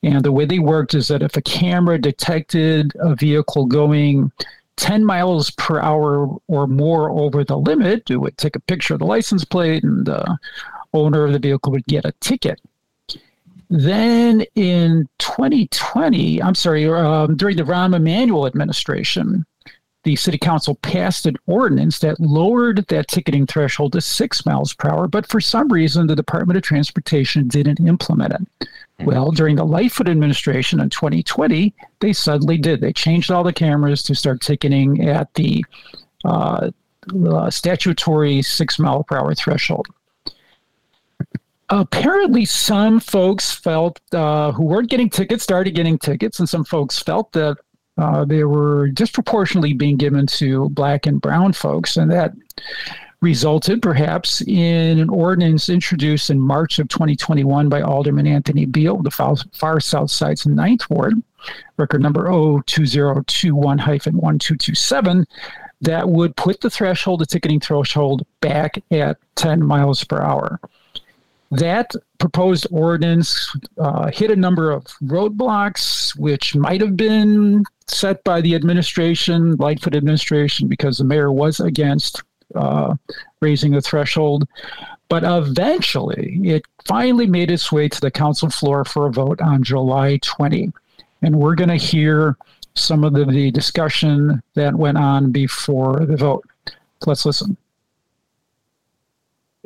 And the way they worked is that if a camera detected a vehicle going 10 miles per hour or more over the limit, it would take a picture of the license plate and the owner of the vehicle would get a ticket. Then in 2020, I'm sorry, um, during the Rahm Emanuel administration, the city council passed an ordinance that lowered that ticketing threshold to six miles per hour, but for some reason, the Department of Transportation didn't implement it. Well, during the Lightfoot administration in 2020, they suddenly did. They changed all the cameras to start ticketing at the uh, uh, statutory six mile per hour threshold. [LAUGHS] Apparently, some folks felt uh, who weren't getting tickets started getting tickets, and some folks felt that uh, they were disproportionately being given to black and brown folks, and that resulted perhaps in an ordinance introduced in March of 2021 by Alderman Anthony Beale, the far, South Side's Ninth Ward, record number 02021 1227, that would put the threshold, the ticketing threshold, back at 10 miles per hour. That proposed ordinance uh, hit a number of roadblocks, which might have been set by the administration, Lightfoot administration, because the mayor was against uh, raising the threshold. But eventually, it finally made its way to the council floor for a vote on July 20. And we're going to hear some of the, the discussion that went on before the vote. Let's listen.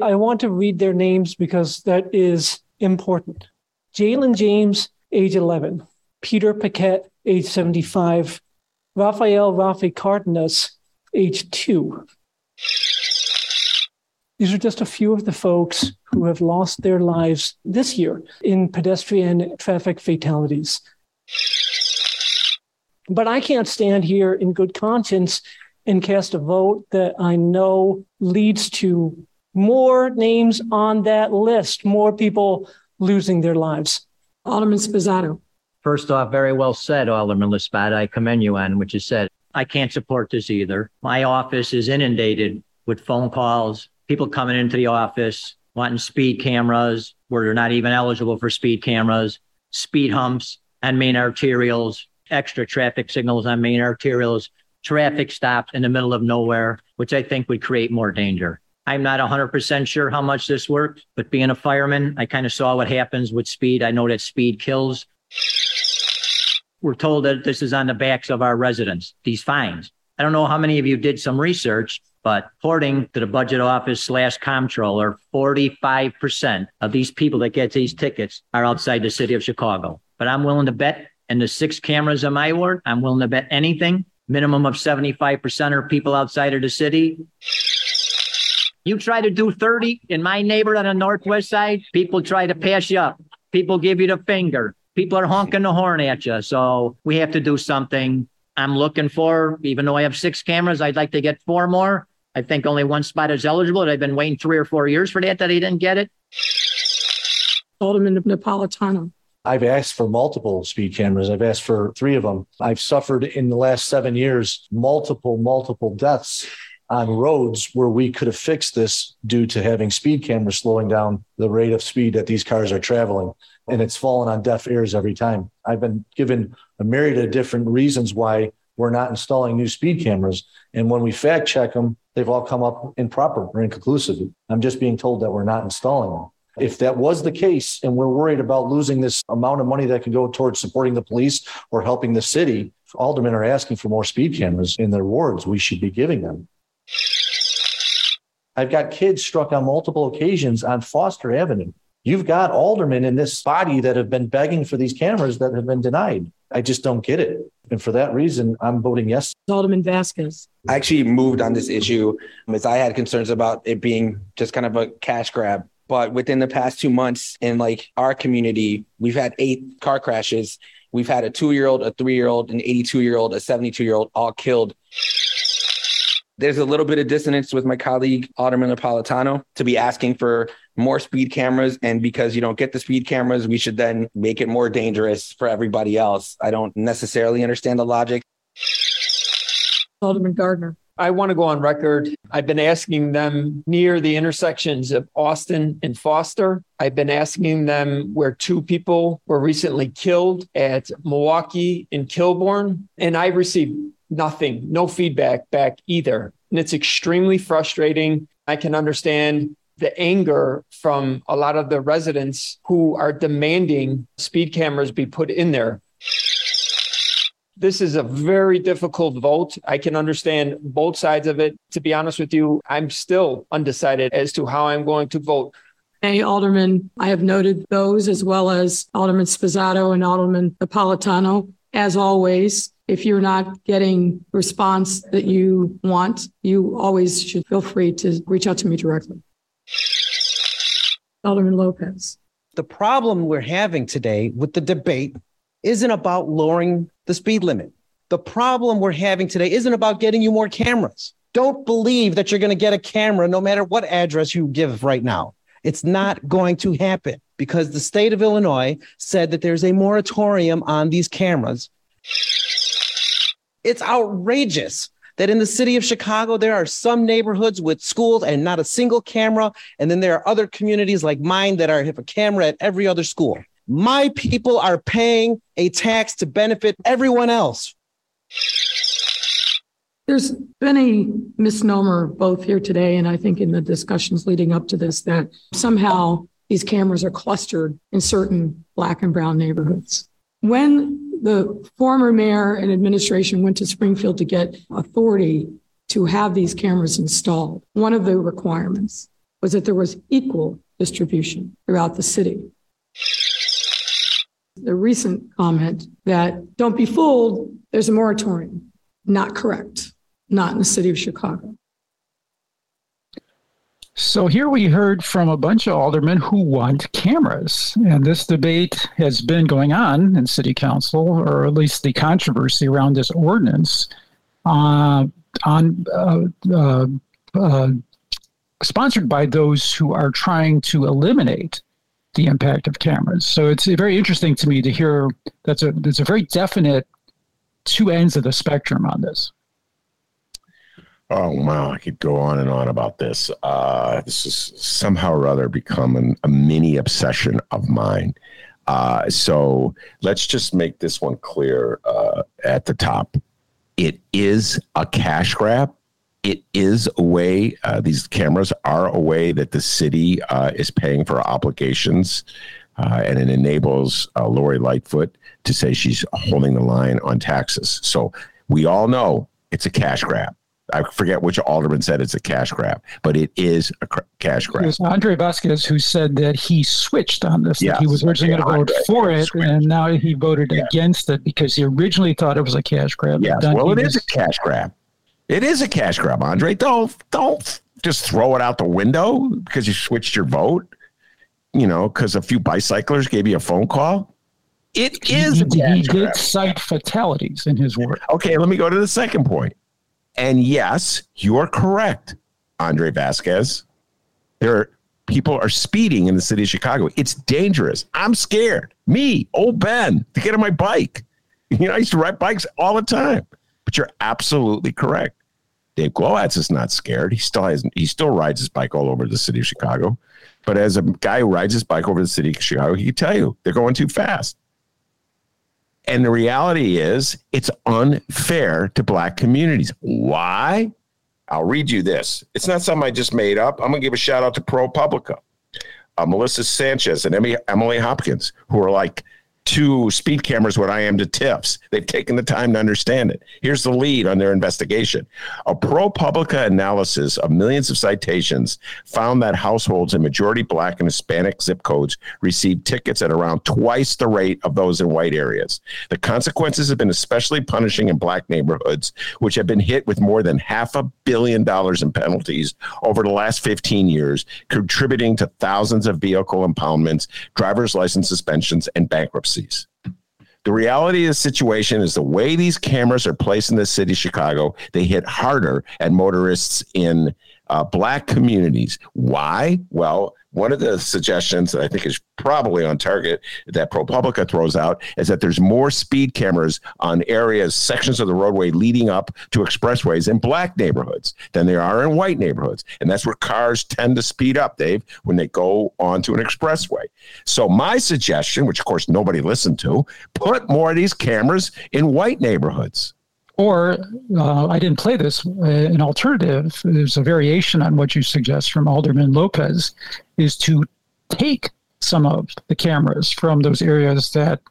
I want to read their names because that is important. Jalen James, age 11. Peter Paquette, age 75. Rafael Rafi Cardenas, age 2. These are just a few of the folks who have lost their lives this year in pedestrian traffic fatalities. But I can't stand here in good conscience and cast a vote that I know leads to more names on that list, more people losing their lives. Alderman Sposato. First off, very well said, Alderman La Spata. I commend you on what you said. I can't support this either. My office is inundated with phone calls, people coming into the office wanting speed cameras where they're not even eligible for speed cameras, speed humps and main arterials, extra traffic signals on main arterials, traffic stops in the middle of nowhere, which I think would create more danger. I'm not 100% sure how much this worked, but being a fireman, I kind of saw what happens with speed. I know that speed kills. We're told that this is on the backs of our residents, these fines. I don't know how many of you did some research, but according to the budget office slash comptroller, 45% of these people that get these tickets are outside the city of Chicago. But I'm willing to bet and the six cameras in my ward, I'm willing to bet anything. Minimum of 75% are people outside of the city. You try to do 30 in my neighborhood on the northwest side, people try to pass you up. People give you the finger. People are honking the horn at you. So we have to do something. I'm looking for, even though I have six cameras, I'd like to get four more. I think only one spot is eligible. and I've been waiting three or four years for that, that he didn't get it. Alderman Napolitano. I've asked for multiple speed cameras. I've asked for three of them. I've suffered in the last seven years multiple, multiple deaths on roads where we could have fixed this due to having speed cameras slowing down the rate of speed that these cars are traveling. And it's fallen on deaf ears every time. I've been given a myriad of different reasons why we're not installing new speed cameras. And when we fact check them, they've all come up improper or inconclusive. I'm just being told that we're not installing them. If that was the case and we're worried about losing this amount of money that can go towards supporting the police or helping the city, aldermen are asking for more speed cameras in their wards. We should be giving them. I've got kids struck on multiple occasions on Foster Avenue. You've got aldermen in this body that have been begging for these cameras that have been denied. I just don't get it. And for that reason, I'm voting yes. Alderman Vasquez. I actually moved on this issue as I had concerns about it being just kind of a cash grab. But within the past two months in like our community, we've had eight car crashes. We've had a two year old, a three year old, an 82 year old, a 72 year old all killed there's a little bit of dissonance with my colleague Alderman Napolitano to be asking for more speed cameras. And because you don't get the speed cameras, we should then make it more dangerous for everybody else. I don't necessarily understand the logic. Alderman Gardner. I want to go on record. I've been asking them near the intersections of Austin and Foster. I've been asking them where two people were recently killed at Milwaukee and Kilbourn. And I received nothing, no feedback back either. And it's extremely frustrating. I can understand the anger from a lot of the residents who are demanding speed cameras be put in there. This is a very difficult vote. I can understand both sides of it. To be honest with you, I'm still undecided as to how I'm going to vote. Hey, Alderman, I have noted those as well as Alderman Sposato and Alderman Napolitano. As always, if you're not getting response that you want, you always should feel free to reach out to me directly. Alderman Lopez. The problem we're having today with the debate isn't about lowering the speed limit. The problem we're having today isn't about getting you more cameras. Don't believe that you're going to get a camera no matter what address you give right now. It's not going to happen because the state of Illinois said that there's a moratorium on these cameras it's outrageous that in the city of Chicago, there are some neighborhoods with schools and not a single camera. And then there are other communities like mine that are have a camera at every other school. My people are paying a tax to benefit everyone else. There's been a misnomer both here today and I think in the discussions leading up to this that somehow these cameras are clustered in certain black and brown neighborhoods. When the former mayor and administration went to Springfield to get authority to have these cameras installed, one of the requirements was that there was equal distribution throughout the city. The recent comment that don't be fooled, there's a moratorium. Not correct not in the city of Chicago. So here we heard from a bunch of aldermen who want cameras. And this debate has been going on in city council, or at least the controversy around this ordinance, uh, on uh, uh, uh sponsored by those who are trying to eliminate the impact of cameras. So it's very interesting to me to hear that's a there's a very definite two ends of the spectrum on this. Oh wow, I could go on and on about this. Uh, this has somehow or other become an, a mini obsession of mine. Uh, so let's just make this one clear uh, at the top. It is a cash grab. It is a way. Uh, these cameras are a way that the city uh, is paying for obligations, uh, and it enables Lori Lightfoot to say she's holding the line on taxes. So we all know it's a cash grab. I forget which alderman said it's a cash grab, but it is a cr- cash grab. It was Andre Vasquez who said that he switched on this. Yes. That he was originally going to vote for it, switched. and now he voted yeah. against it because he originally thought it was a cash grab. Yes. Well, it is a cash grab. It is a cash grab, Andre. Don't don't just throw it out the window because you switched your vote. You know, because a few bicyclers gave you a phone call. It is. He, he did cite fatalities in his work. Okay, let me go to the second point and yes, you're correct, Andre Vasquez. There are people are speeding in the city of Chicago. It's dangerous. I'm scared. Me, old Ben, to get on my bike. [LAUGHS] You know, I used to ride bikes all the time. But you're absolutely correct. Dave Glowacz is not scared. He still has he still rides his bike all over the city of Chicago. But as a guy who rides his bike over the city of Chicago, he can tell you they're going too fast. And the reality is, it's unfair to black communities. Why? I'll read you this. It's not something I just made up. I'm going to give a shout out to ProPublica, uh, Melissa Sanchez and Emily Hopkins, who are like to speed cameras what I am to TIFs. They've taken the time to understand it. Here's the lead on their investigation. A ProPublica analysis of millions of citations found that households in majority black and Hispanic zip codes received tickets at around twice the rate of those in white areas. The consequences have been especially punishing in black neighborhoods, which have been hit with more than half a billion dollars in penalties over the last 15 years, contributing to thousands of vehicle impoundments, driver's license suspensions, and bankruptcy. The reality of the situation is the way these cameras are placed in the city of Chicago, they hit harder at motorists in uh, black communities. Why? Well, one of the suggestions that I think is probably on target that ProPublica throws out is that there's more speed cameras on areas, sections of the roadway leading up to expressways in black neighborhoods than there are in white neighborhoods. And that's where cars tend to speed up, Dave, when they go onto an expressway. So my suggestion, which of course nobody listened to, put more of these cameras in white neighborhoods. Or uh, I didn't play this. Uh, an alternative is a variation on what you suggest from Alderman Lopez, is to take some of the cameras from those areas that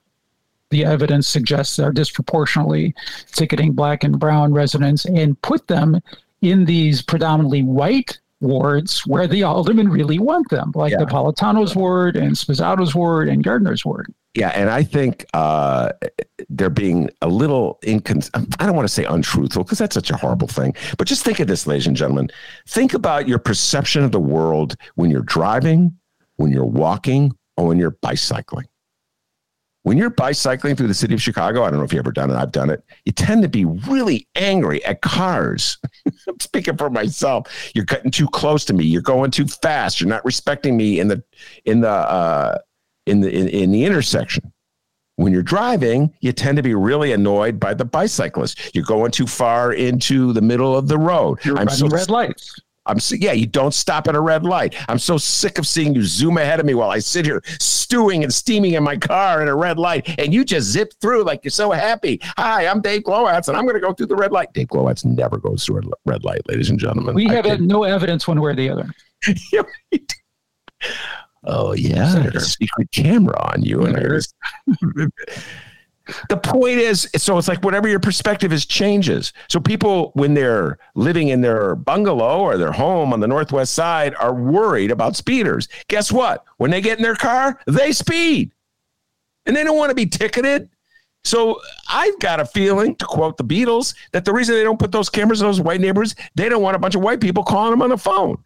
the evidence suggests are disproportionately ticketing black and brown residents and put them in these predominantly white wards where the aldermen really want them, like yeah. Napolitano's ward and Sposato's ward and Gardner's ward. Yeah, and I think uh, they're being a little incons. I don't want to say untruthful because that's such a horrible thing. But just think of this, ladies and gentlemen. Think about your perception of the world when you're driving, when you're walking, or when you're bicycling. When you're bicycling through the city of Chicago, I don't know if you've ever done it. I've done it. You tend to be really angry at cars. [LAUGHS] I'm speaking for myself. You're cutting too close to me. You're going too fast. You're not respecting me in the in the uh, in the in, in the intersection. When you're driving, you tend to be really annoyed by the bicyclist. You're going too far into the middle of the road. You're I'm so, red lights. I'm so, yeah, you don't stop at a red light. I'm so sick of seeing you zoom ahead of me while I sit here stewing and steaming in my car in a red light, and you just zip through like you're so happy. Hi, I'm Dave Glowacz, and I'm going to go through the red light. Dave Glowacz never goes through a red light, ladies and gentlemen. We have no evidence one way or the other. [LAUGHS] oh yeah, there's a secret camera on you, and there's. [LAUGHS] the point is so it's like whatever your perspective is changes. So people when they're living in their bungalow or their home on the northwest side are worried about speeders. Guess what? When they get in their car they speed. And they don't want to be ticketed. So i've got a feeling to quote the beatles that the reason they don't put those cameras in those white neighborhoods they don't want a bunch of white people calling them on the phone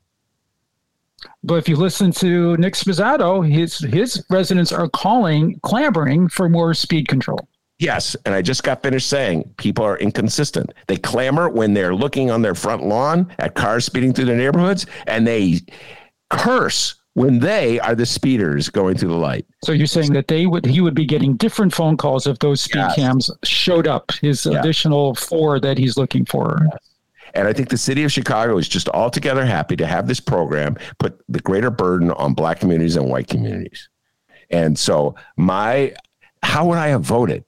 but if you listen to Nick Sposato, his his residents are calling, clamoring for more speed control. Yes, and I just got finished saying people are inconsistent. They clamor when they're looking on their front lawn at cars speeding through their neighborhoods, and they curse when they are the speeders going through the light. So you're saying that they would he would be getting different phone calls if those speed yes. cams showed up, his yes. additional four that he's looking for. Yes. And I think the city of Chicago is just altogether happy to have this program put the greater burden on black communities and white communities. And so my how would I have voted?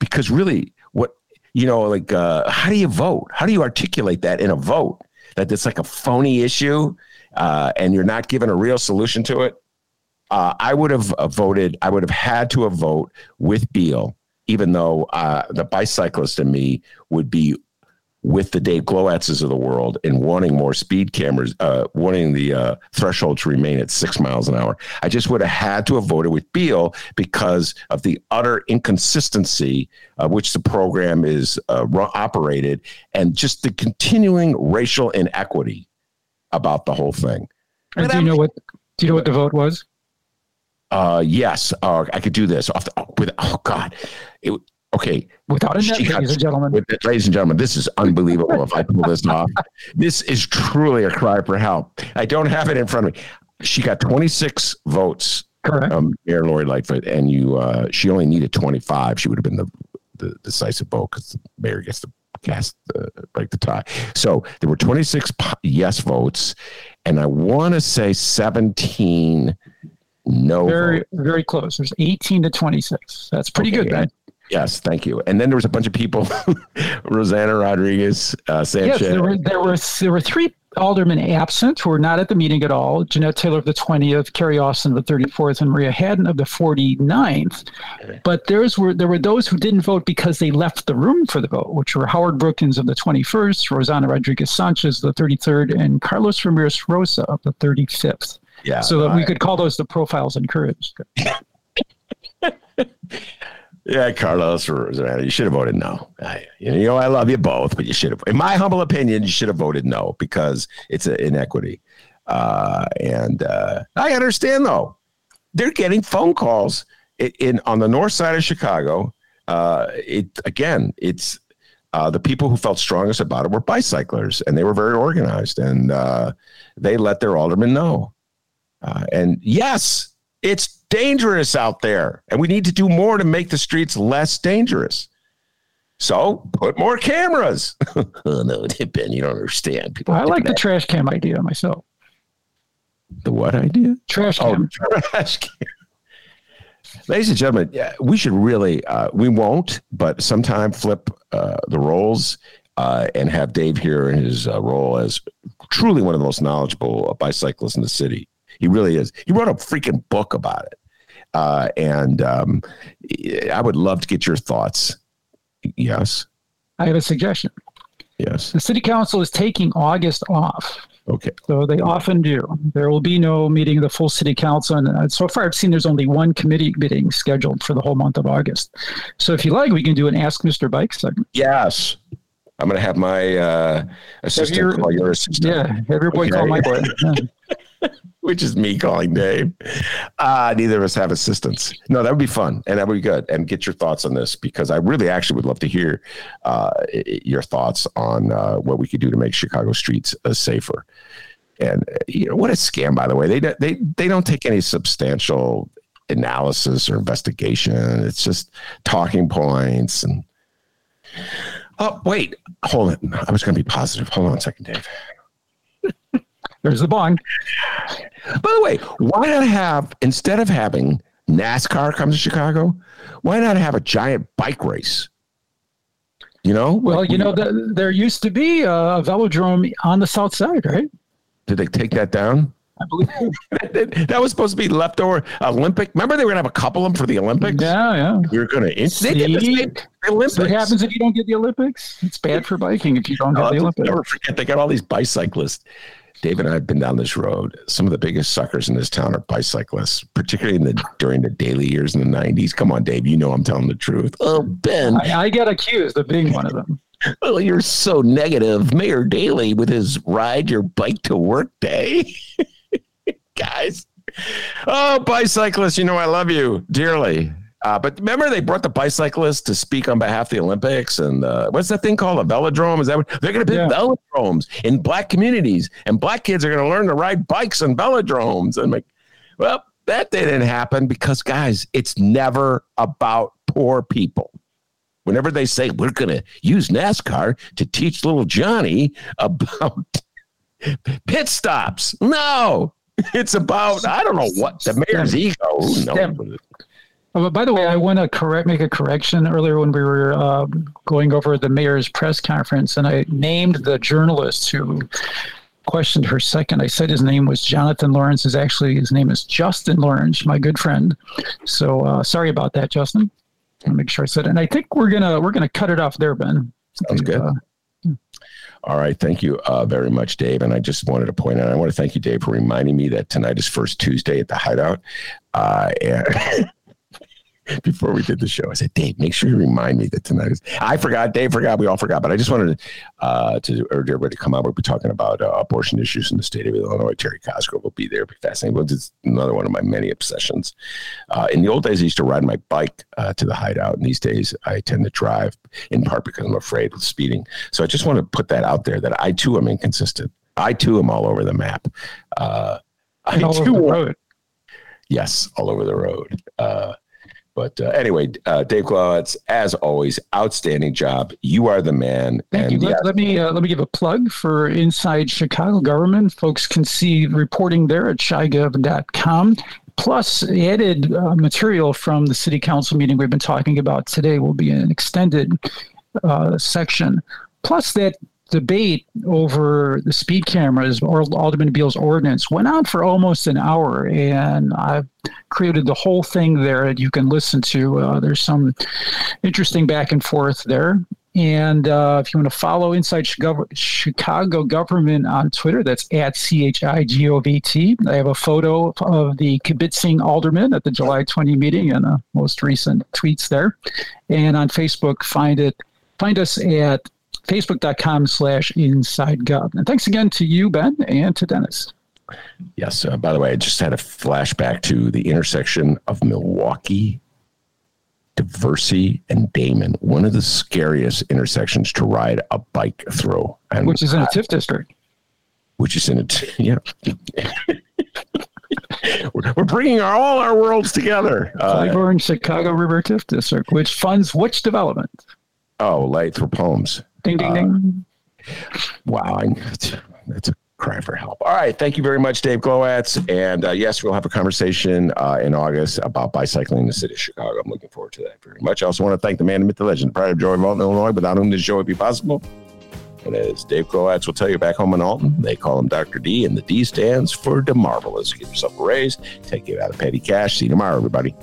because really what you know like uh, how do you vote how do you articulate that in a vote that it's like a phony issue uh, and you're not given a real solution to it uh, i would have uh, voted i would have had to have vote with Beale even though uh, the bicyclist in me would be with the Dave Glowaczes of the world and wanting more speed cameras, uh, wanting the uh, threshold to remain at six miles an hour. I just would have had to have voted with Beale because of the utter inconsistency of which the program is uh, operated and just the continuing racial inequity about the whole thing. And do you know what? Do you know what the vote was? Uh, yes, uh, I could do this off the, oh, with, oh God, it, Okay. Without a net, ladies and gentlemen. With, ladies and gentlemen, this is unbelievable if I pull this off. This is truly a cry for help. I don't have it in front of me. She got 26 votes. Correct. Um, Mayor Lori Lightfoot, and you, uh, she only needed 25. She would have been the, the decisive vote because the mayor gets to cast the break the tie. So there were 26 yes votes, and I want to say 17 no. Very, votes. very close. There's 18 to 26. That's pretty okay. good, man. Yes, thank you. And then there was a bunch of people, [LAUGHS] Rossana Rodriguez, uh, Sanchez. Yes, there were, there were there were three aldermen absent who were not at the meeting at all. Jeanette Taylor of the 20th, Carrie Austin of the 34th, and Maria Hadden of the 49th. But there's were there were those who didn't vote because they left the room for the vote, which were Howard Brookins of the 21st, Rossana Rodriguez Sanchez of the 33rd, and Carlos Ramirez Rosa of the 35th. Yeah. So that we could call those the profiles encouraged. [LAUGHS] Yeah, Carlos, you should have voted no. I, you know, I love you both, but you should have. In my humble opinion, you should have voted no because it's an inequity. Uh, and uh, I understand though, they're getting phone calls in, in on the north side of Chicago. Uh, it again, it's uh, the people who felt strongest about it were bicyclers, and they were very organized, and uh, they let their alderman know. Uh, and yes, it's dangerous out there, and we need to do more to make the streets less dangerous. So put more cameras. [LAUGHS] oh no, Ben, you don't understand. People I like the trash cam idea myself. The what idea? Trash cam. Oh, trash cam. Ladies and gentlemen, yeah, we should really, uh, we won't, but sometime flip uh, the roles uh, and have Dave here in his uh, role as truly one of the most knowledgeable bicyclists in the city. He really is. He wrote a freaking book about it. Uh, and um, I would love to get your thoughts. Yes. I have a suggestion. Yes. The city council is taking August off. Okay. So they often do. There will be no meeting of the full city council. And uh, so far, I've seen there's only one committee meeting scheduled for the whole month of August. So if you like, we can do an Ask Mr. Bike segment. Yes. I'm going to have my uh, assistant your, call your assistant. Yeah. Have your boy okay. call my boy. Yeah. [LAUGHS] [LAUGHS] [LAUGHS] which is me calling Dave. Uh, neither of us have assistants. No, that would be fun and that would be good. And get your thoughts on this because I really actually would love to hear uh, your thoughts on uh, what we could do to make Chicago streets uh, safer. And uh, you know what a scam, by the way. They they they don't take any substantial analysis or investigation. It's just talking points and. Oh wait, hold it. I was going to be positive. Hold on a second, Dave. There's the bond. By the way, why not have instead of having NASCAR come to Chicago, why not have a giant bike race? You know, Well, Like, you know, the, there used to be a velodrome on the south side, right? did they take that down? I believe [LAUGHS] that was supposed to be leftover Olympic. Remember, they were gonna have a couple of them for the Olympics. Yeah, yeah. You're gonna. They did the See? same Olympics. What happens if you don't get the Olympics? It's bad for biking if you don't Oh, have the Olympics. never forget. They got all these bicyclists. Dave and I have been down this road. Some of the biggest suckers in this town are bicyclists, particularly in the during the Daley years in the '90s. Come on, Dave. You know I'm telling the truth. Oh, Ben. I, I get accused of being one of them. [LAUGHS] Oh, you're so negative. Mayor Daley with his ride your bike to work day. [LAUGHS] Guys. Oh, bicyclists, you know I love you dearly. Uh, but remember, they brought the bicyclists to speak on behalf of the Olympics, and uh, what's that thing called? A velodrome? Is that what they're going to build velodromes in black communities, and black kids are going to learn to ride bikes on velodromes? And I'm like, well, that didn't happen because, guys, it's never about poor people whenever they say we're going to use NASCAR to teach little Johnny about [LAUGHS] pit stops, no, [LAUGHS] it's about I don't know what the mayor's ego. Oh, but by the way, I want to correct, make a correction. Earlier, when we were uh, going over the mayor's press conference, and I named the journalist who questioned her second. I said his name was Jonathan Laurence. Is actually his name is Justin Laurence, my good friend. So uh, sorry about that, Justin. I'll make sure I said it. And I think we're gonna we're gonna cut it off there, Ben. Sounds good. All right. Thank you uh, very much, Dave. And I just wanted to point out, I want to thank you, Dave, for reminding me that tonight is First Tuesday at the Hideout. Uh, and [LAUGHS] [LAUGHS] before we did the show, I said, Dave, make sure you remind me that tonight is. I forgot. Dave forgot. We all forgot. But I just wanted uh, to urge everybody to come out. We'll be talking about uh, abortion issues in the state of Illinois. Terry Cosgrove will be there. It'll be fascinating. Well, it's another one of my many obsessions. Uh, in the old days, I used to ride my bike uh, to the Hideout. And these days, I tend to drive in part because I'm afraid of speeding. So I just want to put that out there that I too am inconsistent. I too am all over the map. Uh, I all over too the road. Yes, all over the road. But uh, anyway, uh, Dave Glowacz, as always, outstanding job. You are the man. Thank and you. yeah, Let, let me uh, let me give a plug for Inside Chicago Government. Folks can see reporting there at chigov.com. Plus, added uh, material from the city council meeting we've been talking about today will be an extended uh, section. Plus, that debate over the speed cameras or Alderman Beale's ordinance went on for almost an hour, and I've created the whole thing there that you can listen to. Uh, there's some interesting back and forth there. And uh, if you want to follow Inside Chicago, Government on Twitter, that's at C H I G O V T. I have a photo of the kibitzing alderman at the July 20 meeting and uh, most recent tweets there. And on Facebook, find it. Find us at facebook.com slash inside gov. And thanks again to you, Ben, and to Dennis. yes. Uh, by the way, I just had a flashback to the intersection of Milwaukee, Diversey, and Damen. One of the scariest intersections to ride a bike through. And Which is in a TIF district. Which is in it. [LAUGHS] Yeah. we're, bringing our, all our worlds together. Uh, Clybourn, Chicago River TIF district, which funds which development? oh, light Lathrop Homes. Ding, ding, ding. Wow, I, that's a cry for help. All right, thank you very much, Dave Glowacz. And uh, yes, we'll have a conversation uh, in August about bicycling in the city of Chicago. I'm looking forward to that very much. I also want to thank the man, the myth, the legend, the pride of Joy of Alton, Illinois, without whom this show would be possible. And as Dave Glowacz will tell you back home in Alton, they call him Dr. D, and the D stands for the marvelous. Give yourself a raise, take you out of petty cash. See you tomorrow, everybody.